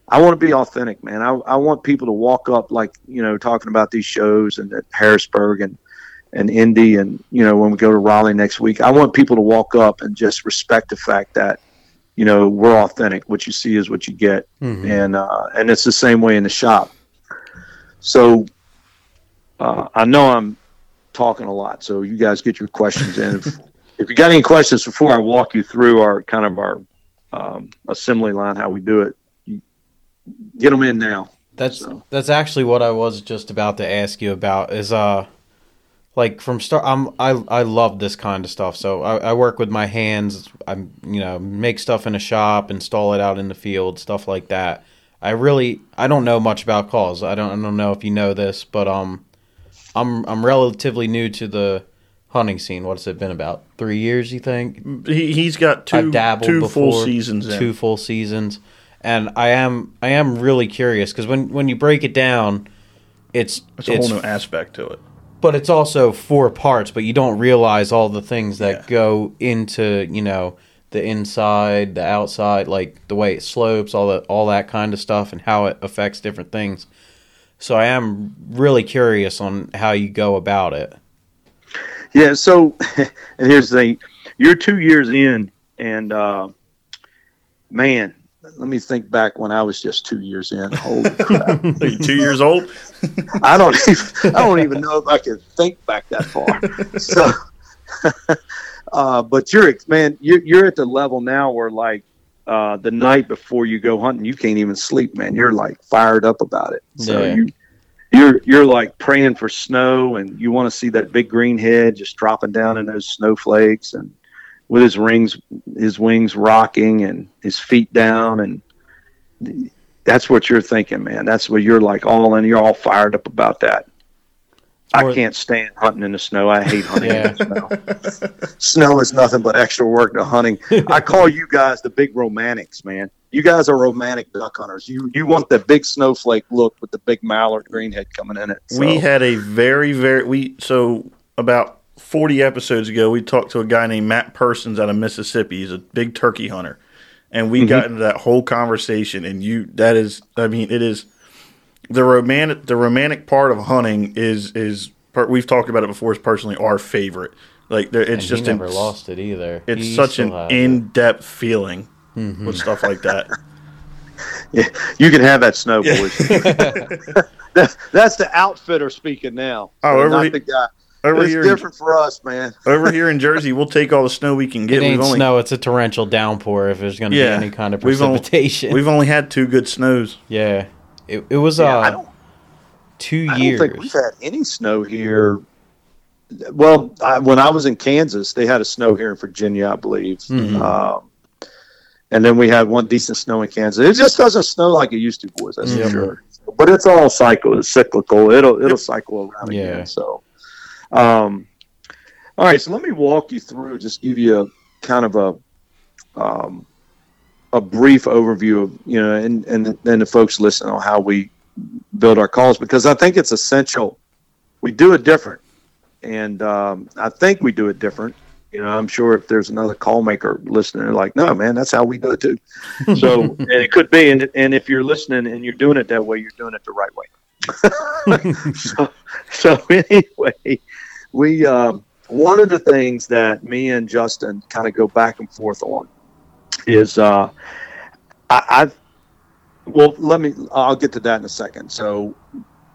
I want to be authentic, man. I, I want people to walk up like, you know, talking about these shows and at Harrisburg and, and Indy and, you know, when we go to Raleigh next week, I want people to walk up and just respect the fact that, you know, we're authentic. What you see is what you get. Mhm. And, uh, and it's the same way in the shop. So, uh, I know I'm talking a lot, so you guys get your questions in. If, if you got any questions before I walk you through our kind of our um, assembly line, how we do it, you get them in now. That's So- that's actually what I was just about to ask you about. Is uh, like from start, I'm I I love this kind of stuff. So I, I work with my hands. I'm you know make stuff in a shop, install it out in the field, stuff like that. I really I don't know much about calls. I don't I don't know if you know this, but um, I'm I'm relatively new to the hunting scene. What's it been about three years? You think? He, he's got 2 dabbled two before, full seasons in. two full seasons, and I am I am really curious because when when you break it down, it's It's a it's whole new aspect to it. But it's also four parts, but you don't realize all the things that Yeah. go into you know the inside, the outside, like the way it slopes, all that all that kind of stuff, and how it affects different things. So I am really curious on how you go about it. Yeah. So, [laughs] and here's the thing: you're two years in, and uh, man, let me think back when I was just two years in. Holy [laughs] crap! Are you two years old? I don't even I don't even know if I can think back that far. So, [laughs] uh, but you're man, you're you're at the level now where like uh, the night before you go hunting, you can't even sleep, man. You're like fired up about it. So Yeah. you you're you're like praying for snow, and you want to see that big green head just dropping down in those snowflakes, and with his rings, his wings rocking, and his feet down, and that's what you're thinking, man. That's what you're like all in. You're all fired up about that. I can't stand hunting in the snow. I hate hunting Yeah. in the snow. snow is nothing but extra work to hunting. [laughs] I call you guys the big romantics, man. You guys are romantic duck hunters. You you want the big snowflake look with the big mallard greenhead coming in it. So, We had a very, very we so about forty episodes ago we talked to a guy named Matt Persons out of Mississippi. He's a big turkey hunter. And we mm-hmm. got into that whole conversation and you that is I mean, it is the romantic the romantic part of hunting is is per, we've talked about it before is personally our favorite. Like there, it's And just he never in- lost it either. it's He such an in-depth feeling mm-hmm. with stuff like that. [laughs] yeah, you can have that snow, boys. [laughs] [laughs] That- that's the outfitter speaking now. Oh, not the guy. Over It's here, in, different for us, man. over here in Jersey, we'll take all the snow we can It get. ain't We've only snow; it's a torrential downpour. If there's going to Yeah. be any kind of We've only- precipitation, we've only had two good snows. yeah, it, it was Yeah, uh I don't two I years. don't think we've had any snow here. Well, I, when I was in Kansas, they had a snow here in Virginia, I believe. Mhm. Um, and then we had one decent snow in Kansas. It just doesn't snow like it used to, boys. That's Yeah. for sure. But it's all cycle, it's cyclical. It'll it'll cycle around Yeah. again. So, um, all right. So let me walk you through. Just give you a kind of a um, a brief overview of you know, and and then the folks listen on how we build our calls because I think it's essential. We do it different, and um, I think we do it different. You know, I'm sure if there's another call maker listening, they're like, "No, man, that's how we do it too." [laughs] So, and it could be, and and if you're listening and you're doing it that way, you're doing it the right way. [laughs] so, so anyway, we um, one of the things that me and Justin kind of go back and forth on is uh, I, I've well, let me. I'll get to that in a second. So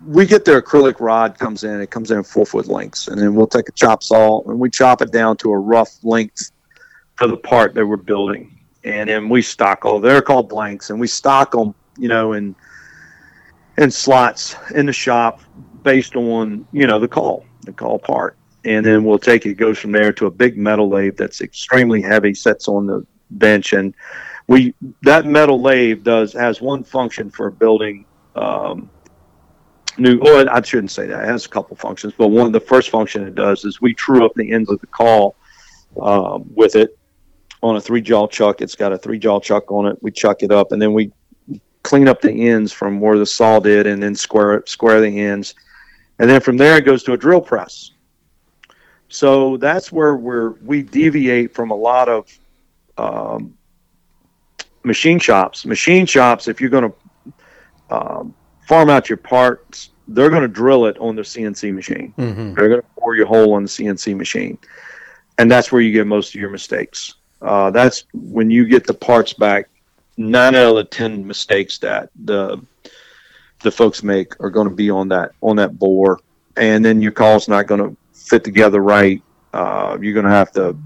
we get the acrylic rod comes in. It comes in four foot lengths, and then we'll take a chop saw and we chop it down to a rough length for the part that we're building, and then we stock all. They're called blanks, and we stock them, you know, in in slots in the shop based on you know the call, the call part, and then we'll take it goes from there to a big metal lathe that's extremely heavy, sets on the bench, and we that metal lathe does has one function for building um, new. Well, I shouldn't say that. It has a couple functions, but one of the first function it does is we true up the ends of the call um, with it on a three jaw chuck. It's got a three jaw chuck on it. We chuck it up, and then we clean up the ends from where the saw did, and then square square the ends, and then from there it goes to a drill press. So that's where we're we deviate from a lot of um, machine shops. Machine shops, if you're going to um, farm out your parts, they're going to drill it on the CNC machine. Mm-hmm. They're going to bore your hole on the CNC machine, and that's where you get most of your mistakes. Uh, that's when you get the parts back. Nine out of the ten mistakes that the the folks make are going to be on that on that bore, and then your call's not going to fit together right. Uh, you're going to have to,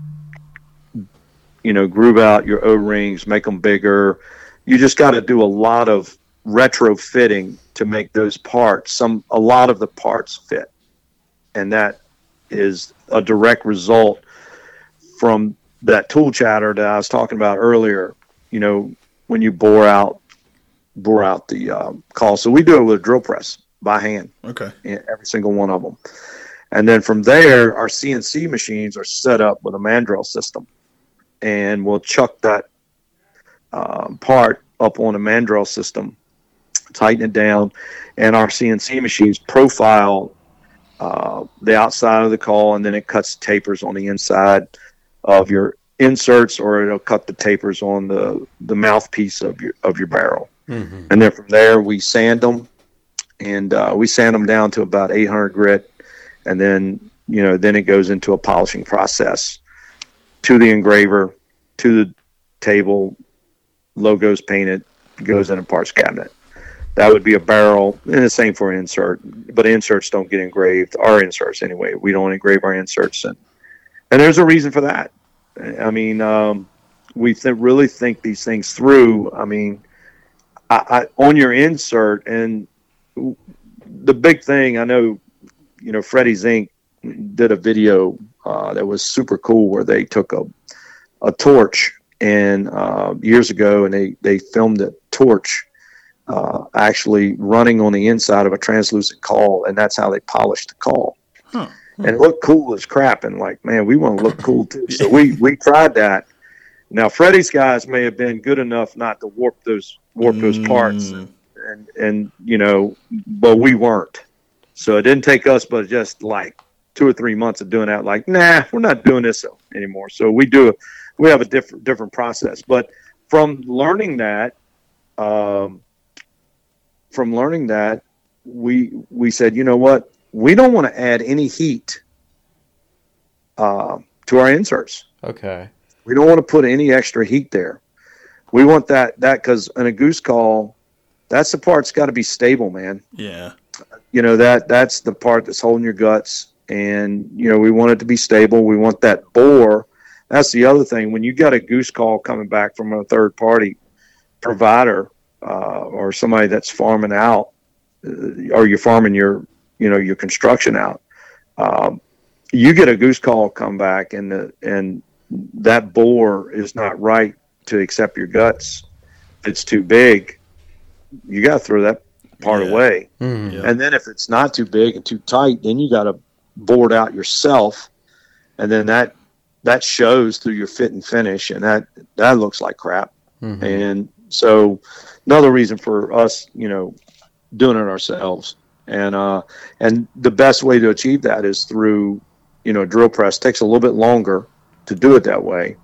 you know, groove out your O rings, make them bigger. You just got to do a lot of retrofitting to make those parts. Some a lot of the parts fit, and that is a direct result from that tool chatter that I was talking about earlier. You know, when you bore out bore out the um, call. So we do it with a drill press by hand, Okay. every single one of them. And then from there, our CNC machines are set up with a mandrel system, and we'll chuck that um, part up on a mandrel system, tighten it down, and our CNC machines profile uh, the outside of the call, and then it cuts tapers on the inside of your inserts, or it'll cut the tapers on the the mouthpiece of your of your barrel. Mm-hmm. And then from there, we sand them, and uh, we sand them down to about 800 grit, and then you know then it goes into a polishing process to the engraver, to the table, logos painted, goes in a parts cabinet. That would be a barrel, and the same for insert. But inserts don't get engraved. Our inserts, anyway, we don't engrave our inserts, and and there's a reason for that. I mean, um, we th- really think these things through. I mean, I, I, on your insert, and the big thing I know, you know, Freddie Zink did a video uh, that was super cool where they took a a torch and uh, years ago, and they they filmed a torch uh, actually running on the inside of a translucent call, and that's how they polished the call. Huh. And it looked cool as crap, and like, man, we want to look cool too. So we [laughs] we tried that. Now Freddie's guys may have been good enough not to warp those warp those parts, Mm. and and you know, but we weren't. So it didn't take us, but just like two or three months of doing that. Like, nah, we're not doing this anymore. So we do, we have a different different process. But from learning that, um, from learning that, we we said, you know what, we don't want to add any heat uh, to our inserts. Okay. We don't want to put any extra heat there. We want that that because in a goose call, that's the part's got to be stable, man. Yeah. You know that that's the part that's holding your guts, and you know we want it to be stable. We want that bore. That's the other thing. When you got a goose call coming back from a third party provider uh, or somebody that's farming out, uh, or you're farming your you know your construction out, um, you get a goose call come back, and the and that bore is not right to accept your guts. It's too big. You got to throw that part Yeah. away. Mhm. Yeah. And then if it's not too big and too tight, then you got to board out yourself, and then that that shows through your fit and finish, and that that looks like crap. Mhm. And so another reason for us, you know, doing it ourselves, and uh, and the best way to achieve that is through, you know, drill press. takes a little bit longer to do it that way,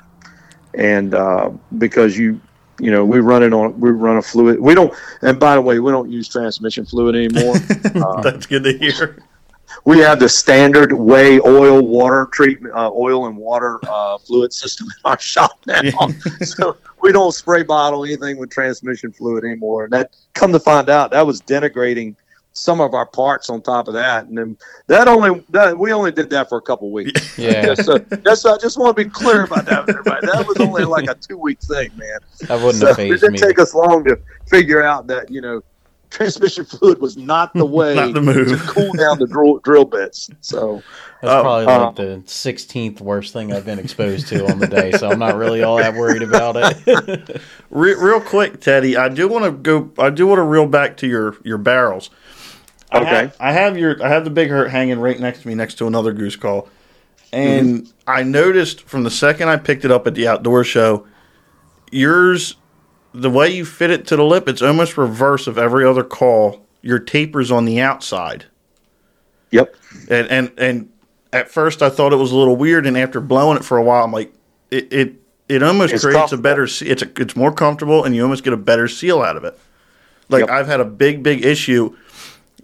and uh, because you. You know, we run it on. We run a fluid. We don't. And by the way, we don't use transmission fluid anymore. [laughs] Uh, That's good to hear. we have the standard way oil water treatment uh, oil and water uh, fluid system in our shop now [laughs] so we don't spray bottle anything with transmission fluid anymore and that come to find out that was denigrating some of our parts on top of that and then that only that we only did that for a couple weeks [laughs] Yeah, so that's I just want to be clear about that with everybody that was only like a two week thing man that wouldn't so have it didn't me. take us long to figure out that you know transmission fluid was not the [laughs] way Not the to cool down the drill, drill bits so That's Oh, probably uh, like the sixteenth worst thing I've been exposed to on the day, so I'm not really all that worried about it. [laughs] Re- real quick, Teddy, I do want to go. I do want to reel back to your your barrels. I Okay. have, I have your. I have the big hurt hanging right next to me, next to another goose call, and mm-hmm. I noticed from the second I picked it up at the outdoor show, yours, the way you fit it to the lip, it's almost reverse of every other call. Your taper's on the outside, Yep. and and and at first I thought it was a little weird, and after blowing it for a while, I'm like, it it, it almost It's creates a better. It's a, it's more comfortable, and you almost get a better seal out of it. Like Yep. I've had a big big issue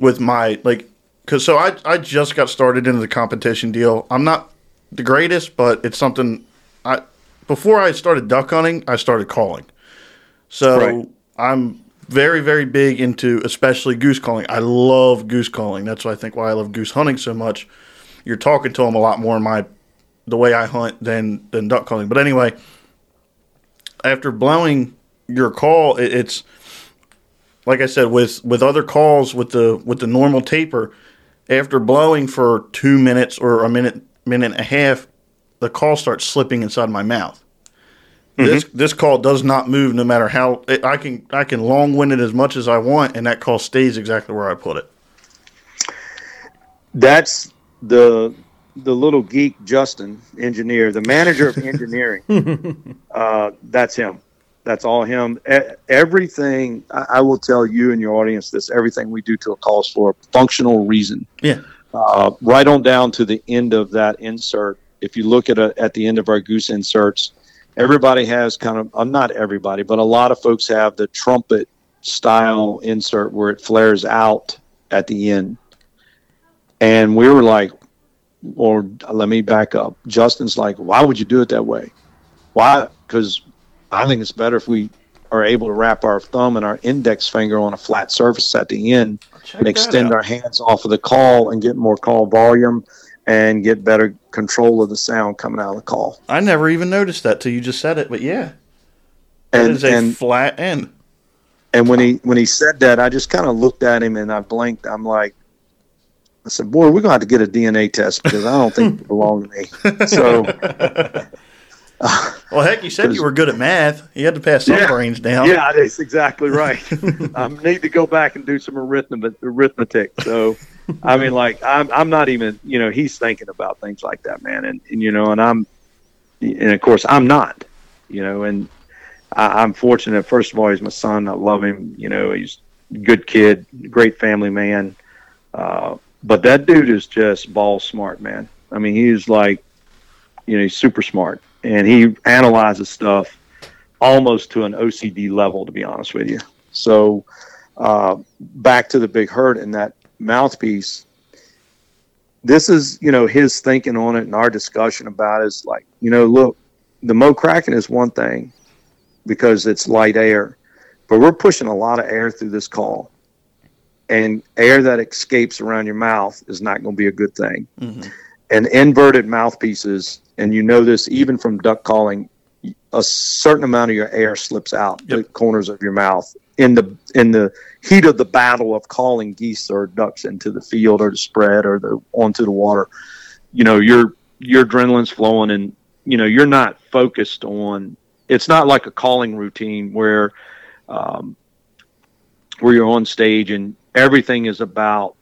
with my like because so I I just got started into the competition deal. I'm not the greatest, but it's something I before I started duck hunting, I started calling. So Right. I'm very, very big into especially goose calling. I love goose calling. That's why I think why I love goose hunting so much. You're talking to them a lot more in my the way I hunt than than duck calling. But anyway, after blowing your call, it, it's like I said with with other calls with the with the normal taper. After blowing for two minutes or a minute minute and a half, the call starts slipping inside my mouth. This this call does not move no matter how it, I can I can long wind it as much as I want, and that call stays exactly where I put it. That's the the little geek Justin engineer, the manager of engineering. [laughs] uh, that's him. That's all him. Everything I, I will tell you and your audience this: everything we do to a call is for a functional reason. Yeah, uh, right on down to the end of that insert. If you look at a, at the end of our goose inserts, everybody has kind of uh, not everybody, but a lot of folks have the trumpet style insert where it flares out at the end. And we were like, or let me back up. Justin's like, why would you do it that way? Why? Because I think it's better if we are able to wrap our thumb and our index finger on a flat surface at the end and extend our hands off of the call and get more call volume and get better control of the sound coming out of the call. I never even noticed that till you just said it. But yeah, that And is a and, flat end. and when he when he said that, I just kind of looked at him and I blinked. I'm like, I said, "Boy, we're going to have to get a DNA test because I don't think you belong to me." [laughs] So [laughs] [laughs] Well, heck, you said you were good at math. You had to pass some Yeah. brains down. yeah, that's exactly [laughs] right. I need to go back and do some arithmetic. Arithmetic. So, I mean, like, I'm I'm not even. You know, he's thinking about things like that, man. And, and you know, and I'm, and of course, I'm not. You know, and I, I'm fortunate. First of all, he's my son. I love him. You know, he's a good kid, great family man. Uh, but that dude is just ball smart, man. I mean, he's like, you know, he's super smart, and he analyzes stuff almost to an OCD level, to be honest with you. So, uh, back to the big hurt and that mouthpiece. This is, you know, his thinking on it and our discussion about it is like, you know, look, the Mo cracking is one thing because it's light air, but we're pushing a lot of air through this call, and air that escapes around your mouth is not going to be a good thing. And inverted mouthpieces, and you know this even from duck calling, a certain amount of your air slips out the corners of your mouth in the in the heat of the battle of calling geese or ducks into the field or the spread or the onto the water. You know your your adrenaline's flowing and you know you're not focused on. It's not like a calling routine where um, where you're on stage and everything is about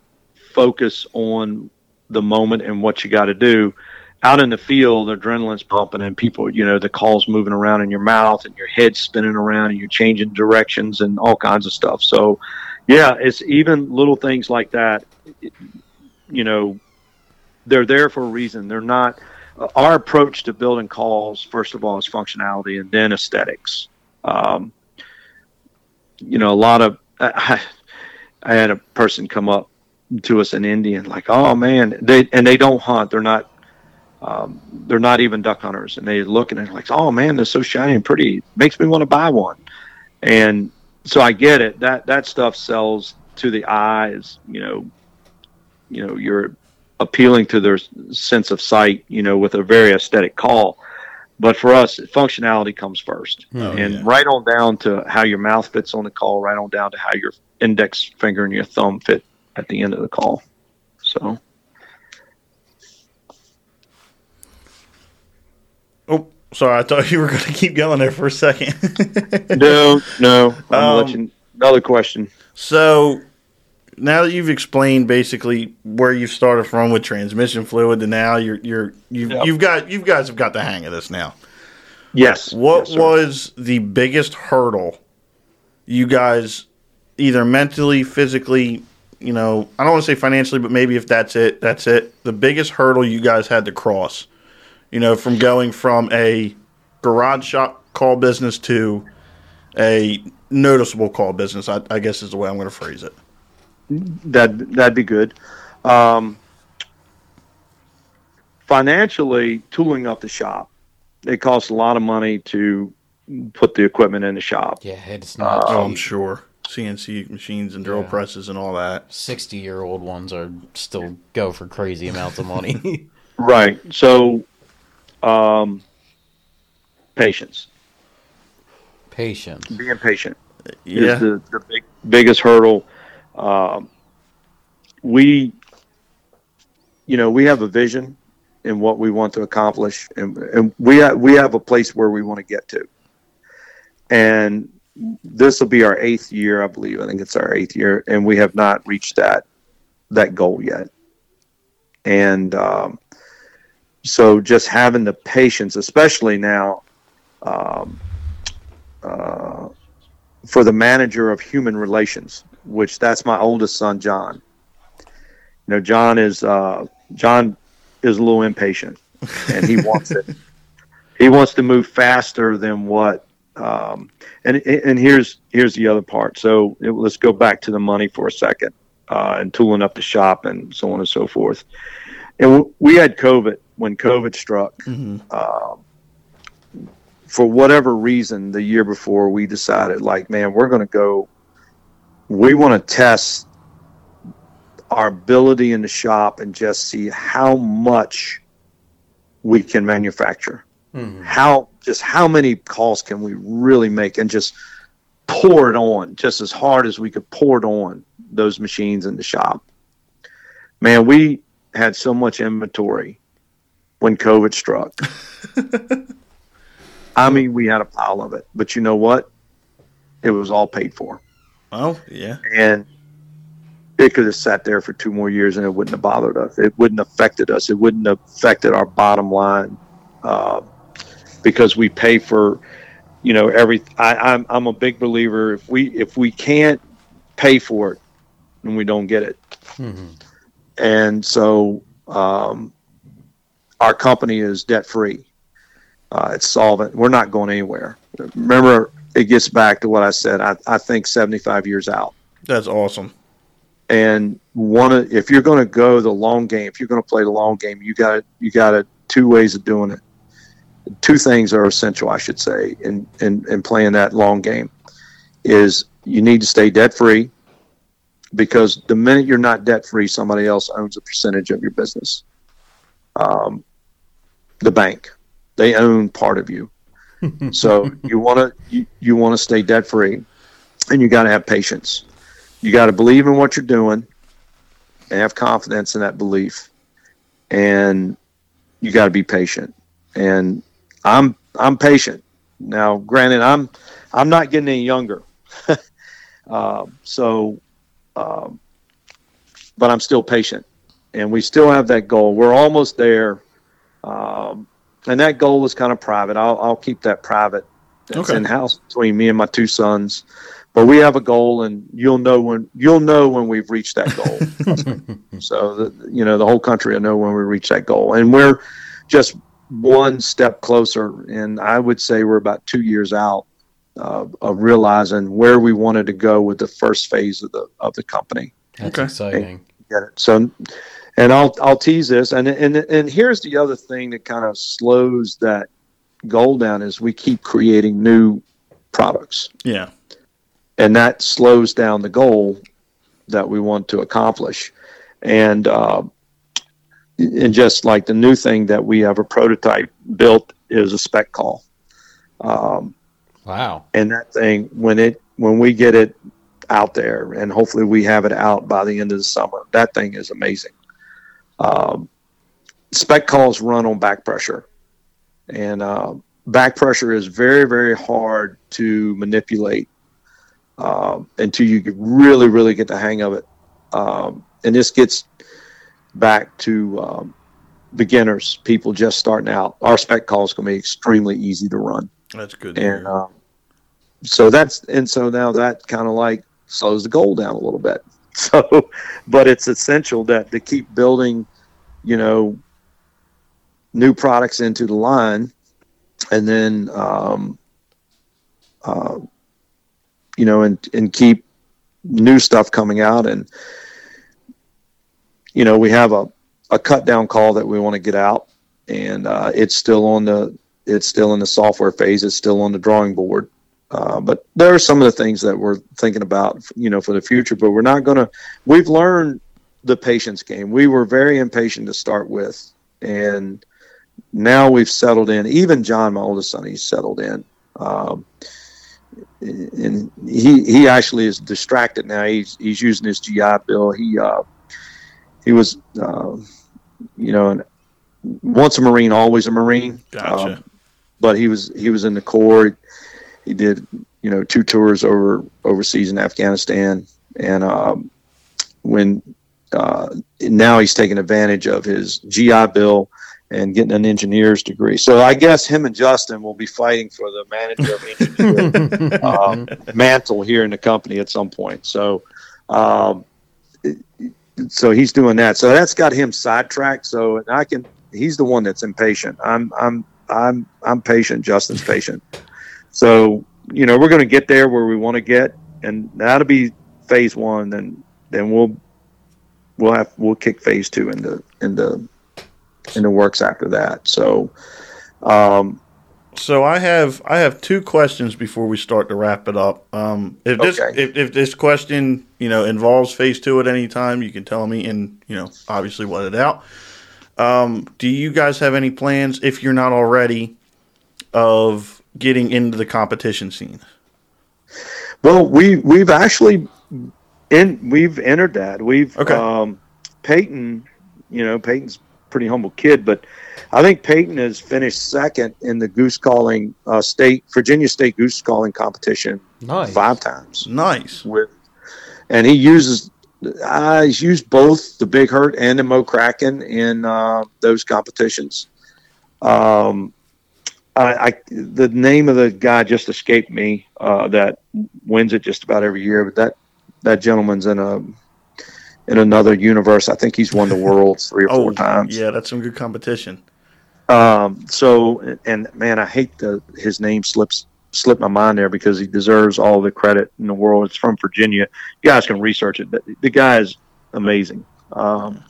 focus on the moment and what you got to do out in the field, adrenaline's pumping and people, you know, the calls moving around in your mouth and your head spinning around and you're changing directions and all kinds of stuff. So, yeah, it's even little things like that. You know, they're there for a reason. They're not. Our approach to building calls, first of all, is functionality and then aesthetics. Um, you know, a lot of. [laughs] I, I had a person come up to us an Indian, like, oh man, they and they don't hunt. They're not um, they're not even duck hunters, and they look and they're like, "Oh man, they're so shiny and pretty. Makes me want to buy one." And so I get it. That that stuff sells to the eyes. You know, you know, you're appealing to their sense of sight. You know, with a very aesthetic call. But for us, functionality comes first, and yeah. right on down to how your mouth fits on the call, right on down to how your index finger and your thumb fit at the end of the call. So. Oh, sorry. I thought [laughs] you were going to keep going there for a second. [laughs] No, no. I'm Um, you, another question. So now that you've explained basically where you started from with transmission fluid to now you're you're you've, Yep. you've got you guys have got the hang of this now. Yes. What Yes, was the biggest hurdle you guys either mentally, physically you know, I don't want to say financially, but maybe if that's it, that's it. The biggest hurdle you guys had to cross, you know, from going from a garage shop call business to a noticeable call business, I, I guess is the way I'm going to phrase it. That that'd be good. Um, financially, tooling up the shop, it costs a lot of money to put the equipment in the shop. Yeah, it's not. Oh, I'm sure. CNC machines and drill Yeah. presses and all that. Sixty-year-old ones are still go for crazy amounts of money. [laughs] Right. So, um, patience, Patience. being patient. Yeah. is the, the big, biggest hurdle. Um, we, you know, we have a vision in what we want to accomplish, and, and we ha- we have a place where we want to get to. And this will be our eighth year, I believe. I think it's our eighth year, and we have not reached that that goal yet. And um, so, just having the patience, especially now. Um, uh, for the manager of human relations, which that's my oldest son, John. You know, John is uh, John is a little impatient, and he wants it. [laughs] He wants to move faster than what. Um, and and here's here's the other part. So it, let's go back to the money for a second, uh, and tooling up the shop and so on and so forth. And w- we had COVID when COVID struck. Mhm. Um, for whatever reason, the year before, we decided, like, man, we're going to go. We want to test our ability in the shop and just see how much we can manufacture. Mhm. How just how many calls can we really make and just pour it on just as hard as we could pour it on those machines in the shop. Man, we had so much inventory when COVID struck. [laughs] I mean, we had a pile of it, but you know what? It was all paid for, Oh, yeah. and it could have sat there for two more years, and it wouldn't have bothered us. It wouldn't have affected us. It wouldn't have affected our bottom line uh, because we pay for, you know, every. I, I'm I'm a big believer. If we if we can't pay for it, then we don't get it. Mhm. and so um, our company is debt free. Uh, it's solvent. We're not going anywhere. Remember, it gets back to what I said. I, I think 75 years out. That's awesome. And one, of, if you're going to go the long game, if you're going to play the long game, you got you got two ways of doing it. Two things are essential, I should say, in in, in playing that long game. Is you need to stay debt free because the minute you're not debt free, somebody else owns a percentage of your business. Um, the bank, they own part of you. [laughs] so you want to you, you want to stay debt free, and you got to have patience. You got to believe in what you're doing, and have confidence in that belief, and you got to be patient. And I'm I'm patient now. Granted, I'm I'm not getting any younger, uh, [laughs] so um, but I'm still patient, and we still have that goal. We're almost there, um, and that goal is kind of private. I'll, I'll keep that private. It's Okay. in house between me and my two sons, but we have a goal, and you'll know when you'll know when we've reached that goal. [laughs] so the, you know the whole country will know when we reach that goal, and we're just one step closer. And I would say we're about two years out uh, of realizing where we wanted to go with the first phase of the of the company. That's Okay. exciting. Get it? So, and I'll I'll tease this, and and and here's the other thing that kind of slows that goal down is we keep creating new products, Yeah. and that slows down the goal that we want to accomplish, and. Uh, and just like the new thing that we have a prototype built is a speck call. Um, Wow. and that thing when it when we get it out there and hopefully we have it out by the end of the summer that thing is amazing um, speck calls run on back pressure and uh, back pressure is very very hard to manipulate um, until you really really get the hang of it um, and this gets back to um, beginners people just starting out our speck call is going to be extremely easy to run That's good. and um, so that's and so now that kind of like slows the goal down a little bit [laughs] So, but it's essential that to keep building, you know, new products into the line, and then, um, uh, you know, and and keep new stuff coming out. And you know, we have a a cut down call that we want to get out, and uh, it's still on the it's still in the software phase. It's still on the drawing board. Uh, but there are some of the things that we're thinking about, you know, for the future. But we're not going to. We've learned the patience game. We were very impatient to start with, and now we've settled in. Even John, my oldest son, he's settled in. Um, and he he actually is distracted now. He's he's using his GI Bill. He uh, he was, uh, you know, once a Marine, always a Marine. Gotcha. Um, but he was he was in the Corps he did you know two tours over overseas in Afghanistan, and um, when uh, now he's taking advantage of his GI Bill and getting an engineer's degree. So I guess him and Justin will be fighting for the manager of engineering um, [laughs] mantle here in the company at some point. So. Um, so he's doing that. So that's got him sidetracked. So I can. He's the one that's impatient. I'm. I'm. I'm. I'm patient. Justin's patient. So you know we're going to get there where we want to get, and that'll be phase one. Then then we'll we'll have we'll kick phase two into into into works after that. So. Um, so I have I have two questions before we start to wrap it up. Um, if this Okay. if, if this question you know involves phase two at any time, you can tell me and you know obviously let it out. Um, do you guys have any plans if you're not already of getting into the competition scene? Well, we we've actually in we've entered that. We've Okay. um, Peyton, you know, Peyton's pretty humble kid, but I think Peyton has finished second in the goose calling uh, state Virginia State goose calling competition Nice. five times Nice. with, and he uses. Uh, he's used both the Big Hurt and the Mo Kraken in uh, those competitions. Um, I, I the name of the guy just escaped me uh, that wins it just about every year, but that that gentleman's in a in another universe. I think he's won the worlds [laughs] three or Oh, four times. yeah, that's some good competition. Um, so and man, I hate the his name slips slipped my mind there because he deserves all the credit in the world. It's from Virginia. You guys can research it. The, the guy is amazing. Um,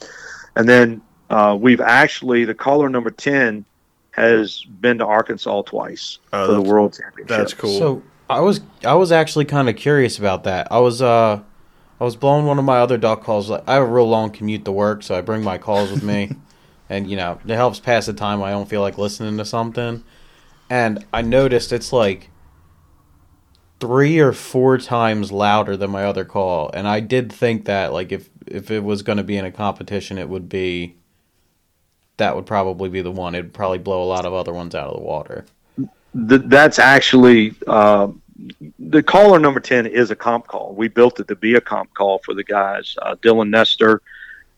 and then uh, we've actually the caller number ten has been to Arkansas twice Oh, for the World Championship. That's cool. So I was I was actually kind of curious about that. I was uh I was blowing one of my other duck calls. Like I have a real long commute to work, so I bring my calls with me, [laughs] and you know it helps pass the time. I don't feel like listening to something, and I noticed it's like three or four times louder than my other call, and I did think that like if if it was going to be in a competition, it would be that would probably be the one. It'd probably blow a lot of other ones out of the water. Th- that's actually uh, the caller number 10 is a comp call. We built it to be a comp call for the guys. Uh, Dylan Nestor,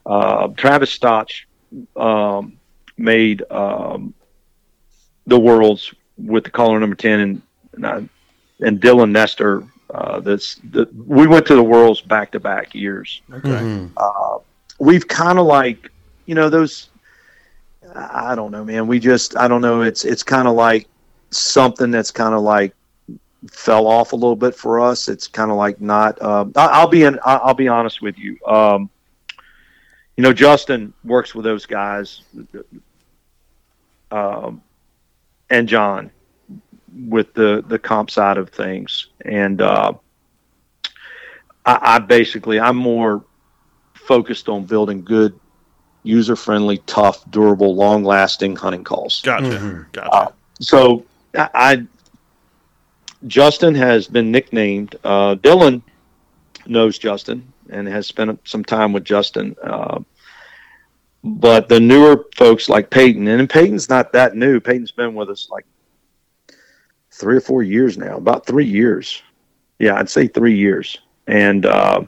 uh, Travis Stotch um, made um, the worlds with the caller number 10, and and, I, and Dylan Nestor. Uh, that's the, we went to the worlds back to back years okay. uh, we've kind of like you know those i don't know man we just i don't know it's it's kind of like something that's kind of like fell off a little bit for us it's kind of like not um, I, i'll be in I- i'll be honest with you um, you know justin works with those guys um, and john with the the comp side of things and uh, I, I basically i'm more focused on building good, user friendly, tough, durable, long lasting hunting calls. Gotcha. Mhm. Gotcha. So I, I Justin has been nicknamed. Uh, Dylan knows Justin and has spent some time with Justin. Uh, but the newer folks like Peyton, and Peyton's not that new. Peyton's been with us like three or four years now, about three years. Yeah, I'd say three years. And, uh,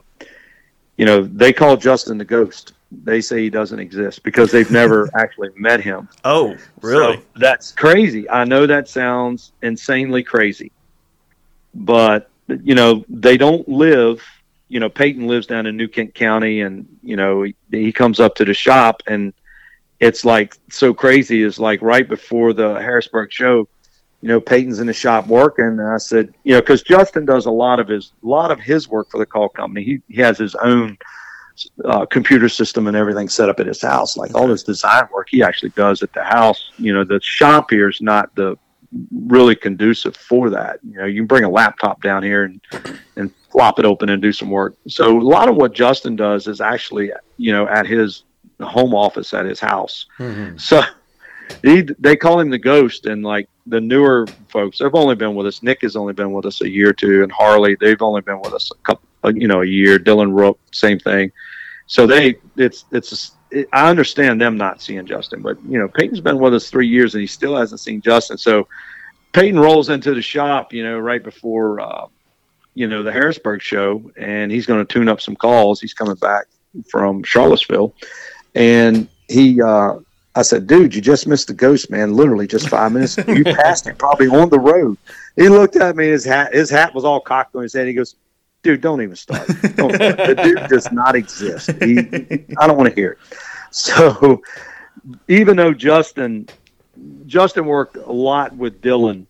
you know, they call Justin the ghost. They say he doesn't exist because they've never [laughs] actually met him. oh, really? So that's crazy. I know that sounds insanely crazy, but you know they don't live. you know, Peyton lives down in New Kent County, and you know, he, he comes up to the shop, and it's like so crazy. Is like right before the Harrisburg show, you know, Peyton's in the shop working, and I said, you know, because Justin does a lot of his a lot of his work for the call company. He he has his own uh, computer system and everything set up at his house. Like all this design work, he actually does at the house. You know, the shop here is not the really conducive for that. You know, you can bring a laptop down here and and flop it open and do some work. So a lot of what Justin does is actually, you know, at his home office at his house. Mm-hmm. So he they call him the ghost and like the newer folks they've only been with us nick has only been with us a year or two and harley they've only been with us a couple you know a year dylan rook same thing so they it's it's it, i understand them not seeing justin but you know peyton's been with us three years and he still hasn't seen justin so peyton rolls into the shop you know right before uh, you know the harrisburg show and he's going to tune up some calls he's coming back from charlottesville and he uh I said, dude, you just missed the ghost, man. Literally just five minutes. You [laughs] passed him probably on the road. He looked at me. His hat, his hat was all cocked on his head. He goes, dude, don't even start. [laughs] Don't start. the dude does not exist. He, I don't want to hear it. So even though Justin, Justin worked a lot with Dylan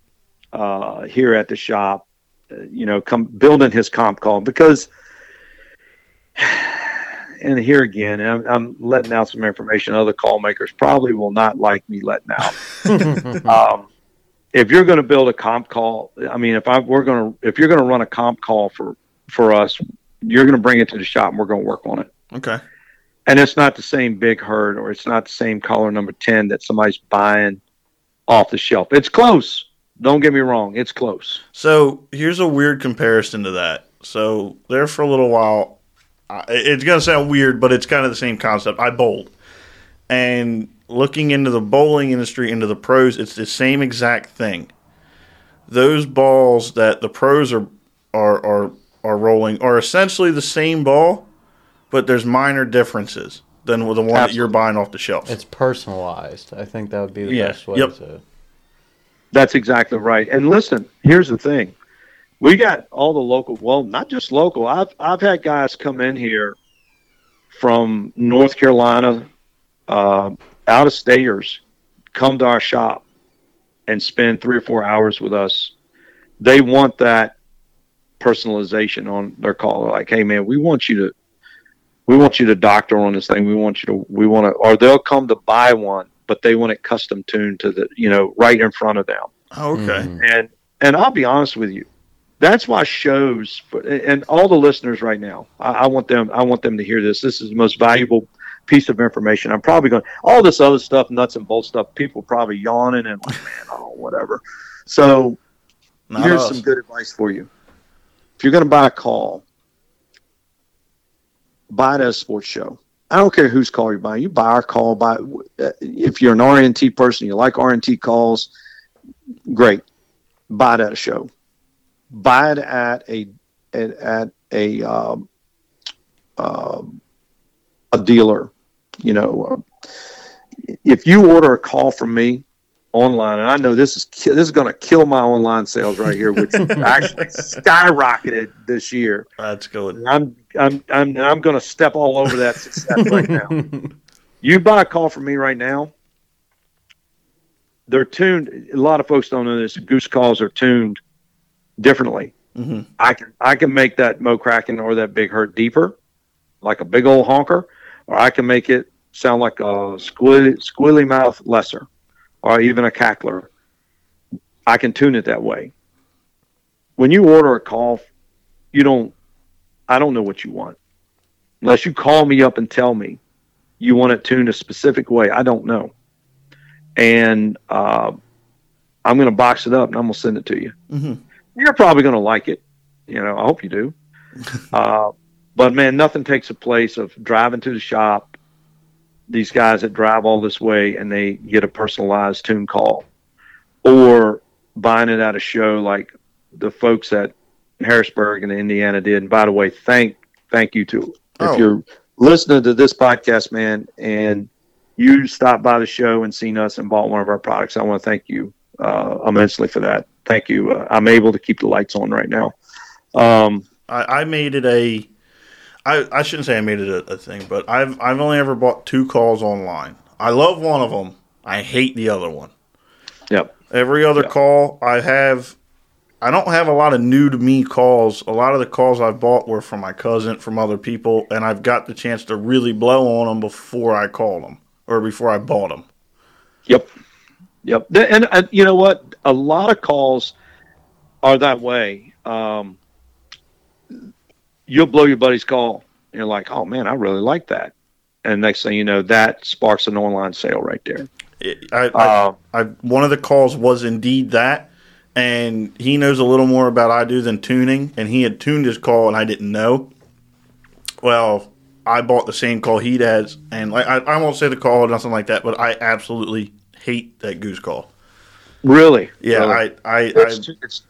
uh, here at the shop, uh, you know, come building his comp call because [sighs] and here again, I'm, I'm, letting out some information. Other call makers probably will not like me letting out. [laughs] um, if you're going to build a comp call, I mean, if I we're going to if you're going to run a comp call for for us, you're going to bring it to the shop and we're going to work on it. Okay. And it's not the same big hurt or it's not the same caller number ten that somebody's buying off the shelf. It's close. Don't get me wrong, it's close. So here's a weird comparison to that. So there for a little while, it's going to sound weird, but it's kind of the same concept. I bowled. And looking into the bowling industry, into the pros, it's the same exact thing. Those balls that the pros are are are, are rolling are essentially the same ball, but there's minor differences than the one Absolutely. that you're buying off the shelf. It's personalized. I think that would be the yeah. best way yep. to. That's exactly right. And listen, here's the thing we got all the local well not just local i've i've had guys come in here from north carolina uh, out of staters come to our shop and spend three or four hours with us they want that personalization on their call. Like hey man we want you to we want you to doctor on this thing. We want you to we want to or they'll come to buy one but they want it custom tuned to the you know right in front of them. Okay. Mm-hmm. and and i'll be honest with you that's why shows and all the listeners right now I, I, want them i want them to hear this. This is the most valuable piece of information. I'm probably going all this other stuff nuts and bolts stuff people probably yawning and like man oh whatever. So Not here's us. some good advice for you if you're going to buy a call buy it at a sports show I don't care whose call you're buying. You buy our call. Buy if you're an RNT person, you like RNT calls. Great, buy it at a show buy it at a at, at a um, uh, a dealer. You know, if you order a call from me online, and I know this is this is going to kill my online sales right here, which [laughs] actually skyrocketed this year. That's good. I'm I'm I'm I'm going to step all over that success right now. [laughs] You buy a call from me right now. They're tuned. A lot of folks don't know this. Goose calls are tuned differently. Mm-hmm. I can I can make that Mo Kraken or that big hurt deeper, like a big old honker, or I can make it sound like a squilly, squilly mouth lesser, or even a cackler. I can tune it that way. When you order a call, you don't. I don't know what you want, unless you call me up and tell me you want it tuned a specific way. I don't know, and uh, I'm going to box it up and I'm going to send it to you. Mm-hmm you're probably going to like it. You know, I hope you do. [laughs] uh, but man, nothing takes the place of driving to the shop. These guys that drive all this way and they get a personalized tune call, or buying it at a show like the folks at Harrisburg and Indiana did. And by the way, thank thank you to oh. if you're listening to this podcast, man, and you stopped by the show and seen us and bought one of our products. I want to thank you uh, immensely for that thank you. Uh, I'm able to keep the lights on right now. Um, I, I, made it a I, I shouldn't say I made it a, a thing, but I've I've only ever bought two calls online. I love one of them. I hate the other one. Yep. Every other Yeah. call I have, I don't have a lot of new to me calls. A lot of the calls I've bought were from my cousin, from other people, and I've got the chance to really blow on them before I called them or before I bought them. Yep. Yep. Th- And, and you know what? A lot of calls are that way. Um, you'll blow your buddy's call. And you're like, oh man, I really like that. And next thing you know, that sparks an online sale right there. I, I, Um, I one of the calls was indeed that, and he knows a little more about I do than tuning, and he had tuned his call and I didn't know. Well, I bought the same call he does, and like I, I won't say the call or nothing like that, but I absolutely hate that goose call. really? Yeah, Really? I I, I It's, it's,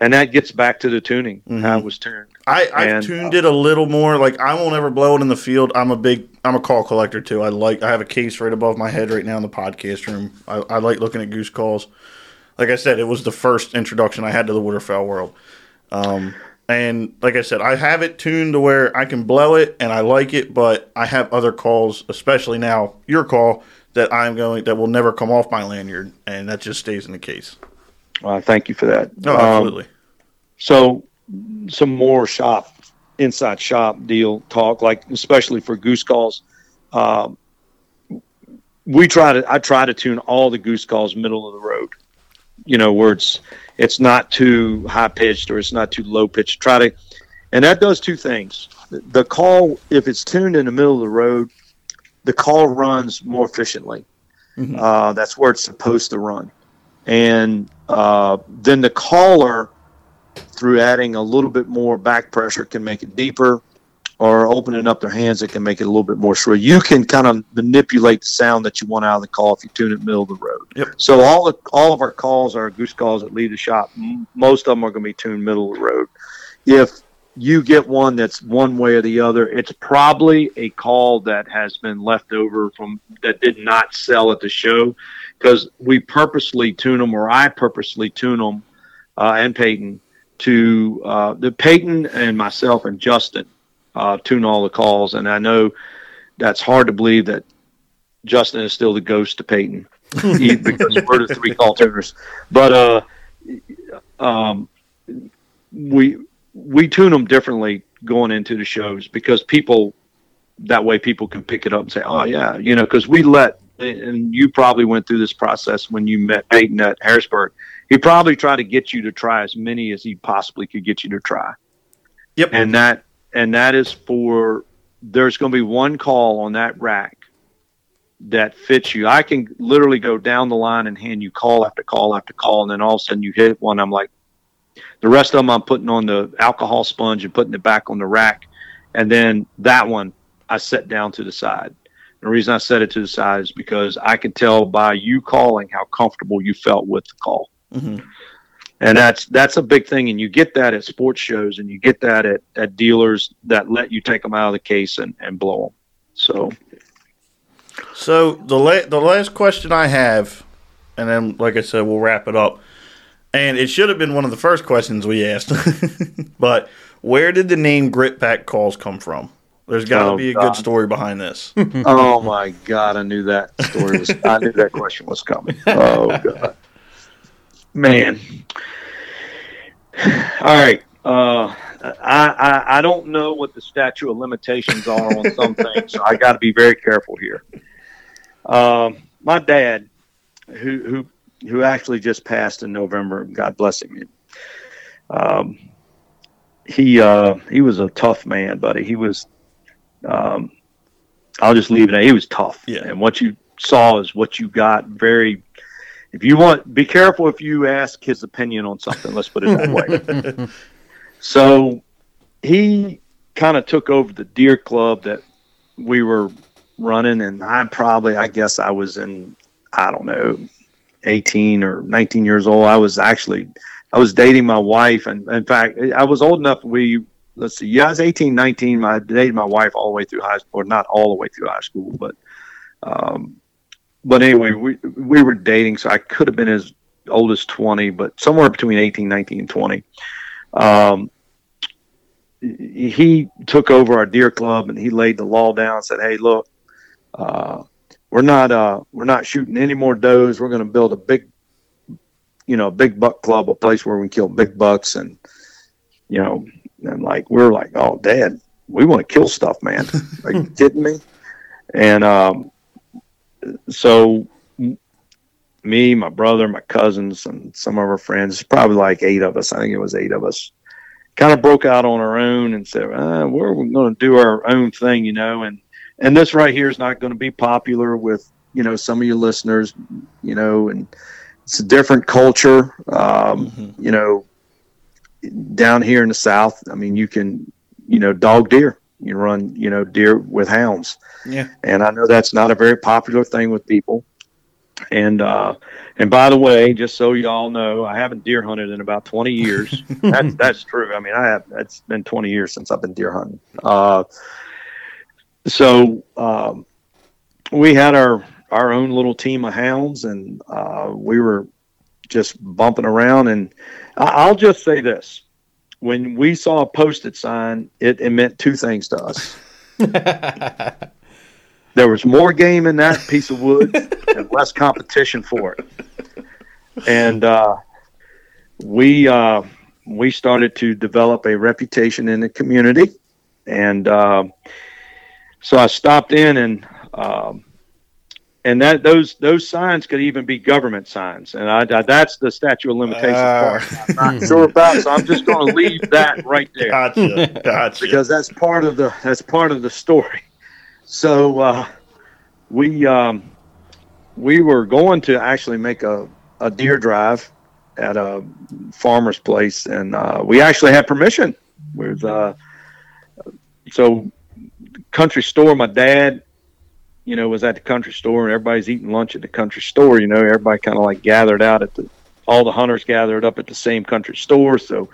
and that gets back to the tuning, how it was tuned. I, I've And, tuned it a little more. Like I won't ever blow it in the field. I'm a big I'm a call collector too. I like I have a case right above my head right now in the podcast room. I, I like looking at goose calls. Like I said, it was the first introduction I had to the waterfowl world. Um, and like I said, I have it tuned to where I can blow it and I like it, but I have other calls, especially now your call that I'm going that will never come off my lanyard, and that just stays in the case. Uh, thank you for that. No, Um, absolutely. So, some more shop, inside shop deal talk, like especially for goose calls. Um, we try to, I try to tune all the goose calls middle of the road. You know, where it's it's not too high pitched or it's not too low pitched. Try to, and that does two things. The- call, if it's tuned in the middle of the road, the call runs more efficiently. Mhm. Uh, that's where it's supposed to run, and uh, then the caller through adding a little bit more back pressure can make it deeper or opening up their hands it can make it a little bit more shrill. You can kind of manipulate the sound that you want out of the call if you tune it middle of the road. Yep. so all the, all of our calls our goose calls that leave the shop. Most of them are going to be tuned middle of the road. If you get one that's one way or the other it's probably a call that has been left over from that did not sell at the show because we purposely tune them or i purposely tune them uh, and Peyton to uh, the Peyton and myself and Justin uh, tune all the calls, and I know that's hard to believe that Justin is still the ghost to Peyton. [laughs] Because we're the three call tuners. But uh, um, we we tune them differently going into the shows because people that way people can pick it up and say, oh yeah, you know, because we let and you probably went through this process when you met Peyton at Harrisburg he probably tried to get you to try as many as he possibly could get you to try. Yep. And that and that is for there's going to be one call on that rack that fits you. I can literally go down the line and hand you call after call after call, and then all of a sudden you hit one. I'm like, the rest of them I'm putting on the alcohol sponge and putting it back on the rack, and then that one I set down to the side. The reason I set it to the side is because I can tell by you calling how comfortable you felt with the call hmm and that's that's a big thing and you get that at sports shows and you get that at, at dealers that let you take them out of the case and, and blow them so So the la- the last question I have, and then like I said, we'll wrap it up. And it should have been one of the first questions we asked, [laughs] but where did the name Grit Pack Calls come from? There's got to Oh, be a God. good story behind this. [laughs] oh my god i knew that story was i knew that question was coming oh god man [sighs] all right uh I, I i don't know what the statute of limitations are on some [laughs] things so i got to be very careful here um my dad who who who actually just passed in november god bless him um he uh he was a tough man buddy he was um I'll just leave it. at He was tough. Yeah. And what you saw is what you got. Very. If you want, be careful if you ask his opinion on something. Let's put it that way. [laughs] so, he kind of took over the deer club that we were running, and I probably, I guess, I was in, I don't know, eighteen or nineteen years old. I was actually, I was dating my wife, and in fact, I was old enough. We let's see, yeah, I was 18, 19. I dated my wife all the way through high school, or not all the way through high school, but, um, but anyway, we, we were dating, so I could have been as old as 20, but somewhere between 18, 19, and 20. Um, he took over our deer club and he laid the law down and said, "Hey, look, uh, we're not uh, we're not shooting any more does. We're going to build a big, you know, big buck club, a place where we can kill big bucks." And you know, and like we're like, "Oh, Dad, we want to kill stuff, man. Are you [laughs] kidding me?" And um, so me, my brother, my cousins, and some of our friends, probably like eight of us. I think it was eight of us. Kind of broke out on our own and said, uh, "We're going to do our own thing," you know. And and this right here is not going to be popular with you know some of your listeners, you know, and it's a different culture. Um, mm-hmm. You know, down here in the South, I mean, you can you know dog deer. You run you know deer with hounds. Yeah. And I know that's not a very popular thing with people. And uh, and by the way, just so y'all know, I haven't deer hunted in about 20 years. [laughs] that's that's true. I mean, I have. It's been 20 years since I've been deer hunting. Uh, so um, we had our our own little team of hounds, and uh, we were just bumping around. And I'll just say this: when we saw a posted sign, it, it meant two things to us. [laughs] there was more game in that piece of wood and less competition for it. And uh, we uh, we started to develop a reputation in the community, and uh, so I stopped in and um, and that those those signs could even be government signs, and I, I that's the statute of limitations uh, part. I'm not sure [laughs] about, so I'm just going to leave that right there. Gotcha, gotcha. Because that's part of the that's part of the story. So uh, we um, we were going to actually make a, a deer drive at a farmer's place, and uh, we actually had permission with uh, so country store. My dad, you know, was at the country store, and everybody's eating lunch at the country store. You know, everybody kind of like gathered out at the all the hunters gathered up at the same country store. So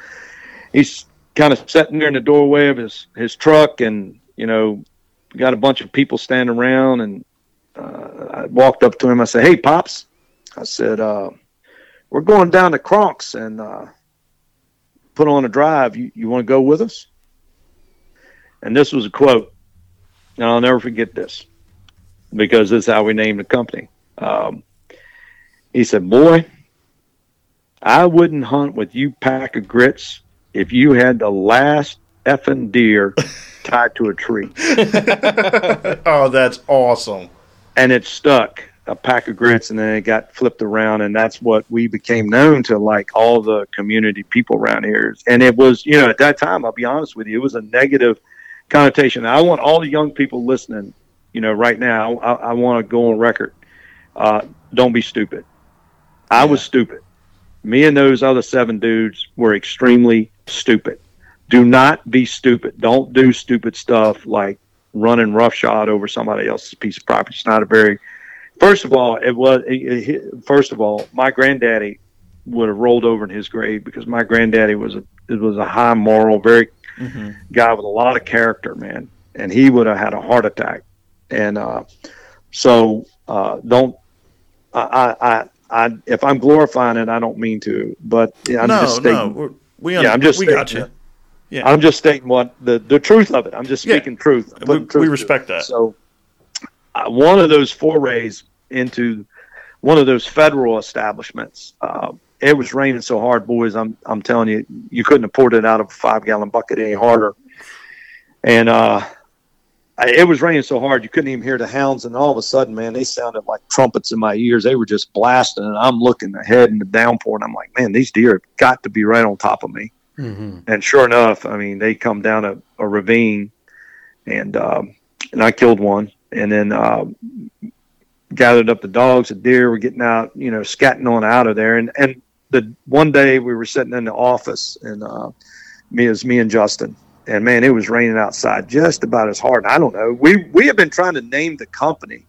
he's kind of sitting there in the doorway of his his truck, and you know, got a bunch of people standing around, and uh, I walked up to him. I said, "Hey, pops," I said, uh, "We're going down to Kronks and uh, put on a drive. You you want to go with us?" And this was a quote, and I'll never forget this because this is how we named the company. Um, he said, "Boy." I wouldn't hunt with you pack of grits if you had the last effing deer [laughs] tied to a tree. [laughs] oh, that's awesome. And it stuck a pack of grits and then it got flipped around and that's what we became known to like all the community people around here and it was you know at that time i'll be honest with you it was a negative connotation i want all the young people listening you know right now i, I want to go on record uh, don't be stupid i yeah. was stupid me and those other seven dudes were extremely stupid do not be stupid. Don't do stupid stuff like running roughshod over somebody else's piece of property. It's not a very. First of all, it was. It, it, first of all, my granddaddy would have rolled over in his grave because my granddaddy was a it was a high moral, very mm-hmm. guy with a lot of character, man, and he would have had a heart attack. And uh, so, uh, don't. I, I, I, if I'm glorifying it, I don't mean to, but I'm no, just stating, no, we, yeah, I'm just we got you. Yeah. I'm just stating what the, the truth of it. I'm just speaking yeah. truth. We, truth we, respect that. So, uh, one of those forays into one of those federal establishments, uh, it was raining so hard, boys. I'm I'm telling you, you couldn't have poured it out of a five gallon bucket any harder. And uh, it was raining so hard you couldn't even hear the hounds. And all of a sudden, man, they sounded like trumpets in my ears. They were just blasting, and I'm looking ahead in the downpour, and I'm like, man, these deer have got to be right on top of me. Mm-hmm. And sure enough, I mean, they come down a, a ravine, and um, and I killed one, and then uh, gathered up the dogs. The deer were getting out, you know, scatting on out of there. And and the one day we were sitting in the office, and uh, me as me and Justin, and man, it was raining outside just about as hard. I don't know. We we have been trying to name the company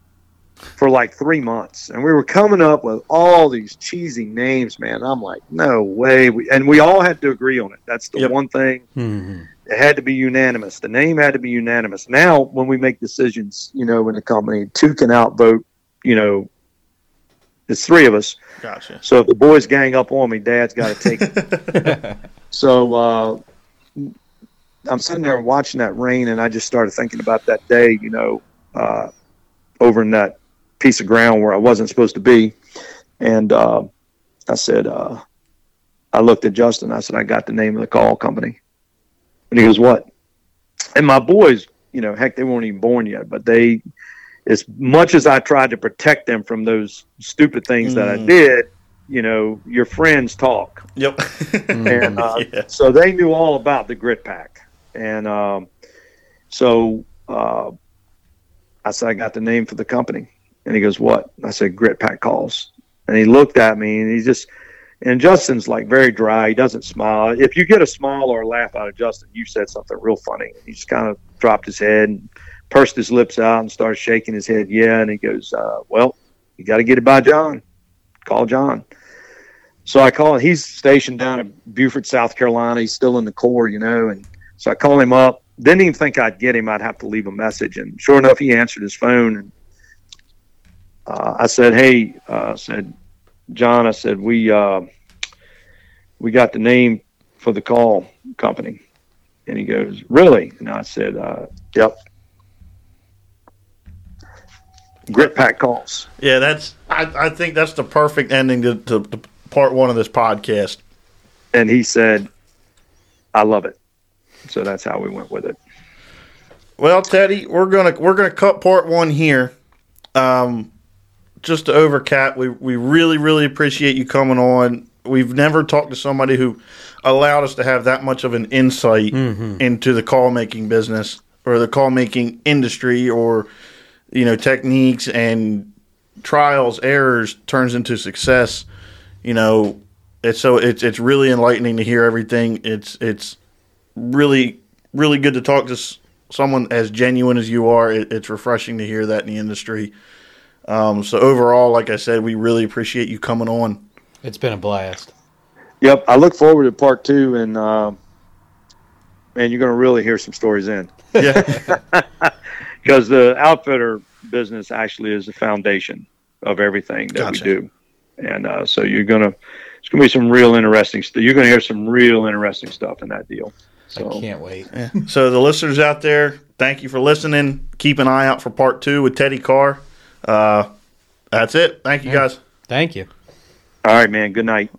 for like three months, and we were coming up with all these cheesy names, man. I'm like, no way. We, and we all had to agree on it. That's the yep. one thing. Mm-hmm. It had to be unanimous. The name had to be unanimous. Now, when we make decisions, you know, in the company, two can outvote. You know, it's three of us. Gotcha. So if the boys gang up on me, Dad's got to take it. [laughs] so uh, I'm sitting there watching that rain, and I just started thinking about that day, you know, uh, over in that piece of ground where I wasn't supposed to be, and uh, I said, uh, I looked at Justin. I said, I got the name of the call company, and he goes, "What?" And my boys, you know, heck, they weren't even born yet, but they, as much as I tried to protect them from those stupid things that I Mm. did, you know, your friends talk Yep. and uh, [laughs] Yeah. so they knew all about the grit pack and um, so uh, i said i got the name for the company. And he goes what? I said grit pack calls. And he looked at me and he just and justin's like very dry. He doesn't smile. If you get a smile or a laugh out of justin you said something real funny. He just kind of dropped his head and pursed his lips out and started shaking his head yeah. And he goes uh, well you got to get it by john. Call john. So I call him. he's stationed down in Beaufort, South Carolina. He's still in the Corps, you know, and so I call him up. Didn't even think I'd get him. I'd have to leave a message, and sure enough, he answered his phone. And uh, I said, "Hey," uh, I said, "John," I said, "We uh, we got the name for the call company," and he goes, "Really?" And I said, uh, "Yep." Grit Pack calls. Yeah, that's. I, I think that's the perfect ending to, to, to part one of this podcast. and he said, "I love it." So that's how we went with it. Well, Teddy, we're gonna we're gonna cut part one here. Um, just to overcap, we we really really appreciate you coming on. We've never talked to somebody who allowed us to have that much of an insight into the call making business or the call making industry or you know techniques and trials errors turns into success. You know, it's so it's it's really enlightening to hear everything. It's it's really really good to talk to someone as genuine as you are. It, it's refreshing to hear that in the industry. Um, so overall, like I said, we really appreciate you coming on. It's been a blast. Yep, I look forward to part two, and um, man, you're going to really hear some stories in Yeah, [laughs] because the outfitter business actually is the foundation of everything that Gotcha. we do, and uh, so you're going to it's going to be some real interesting. St- you're going to hear some real interesting stuff in that deal. So I can't wait. yeah. [laughs] So the listeners out there, thank you for listening. Keep an eye out for part two with Teddy Carr. Uh, that's it. Thank you guys. Thank you. all right, man. Good night.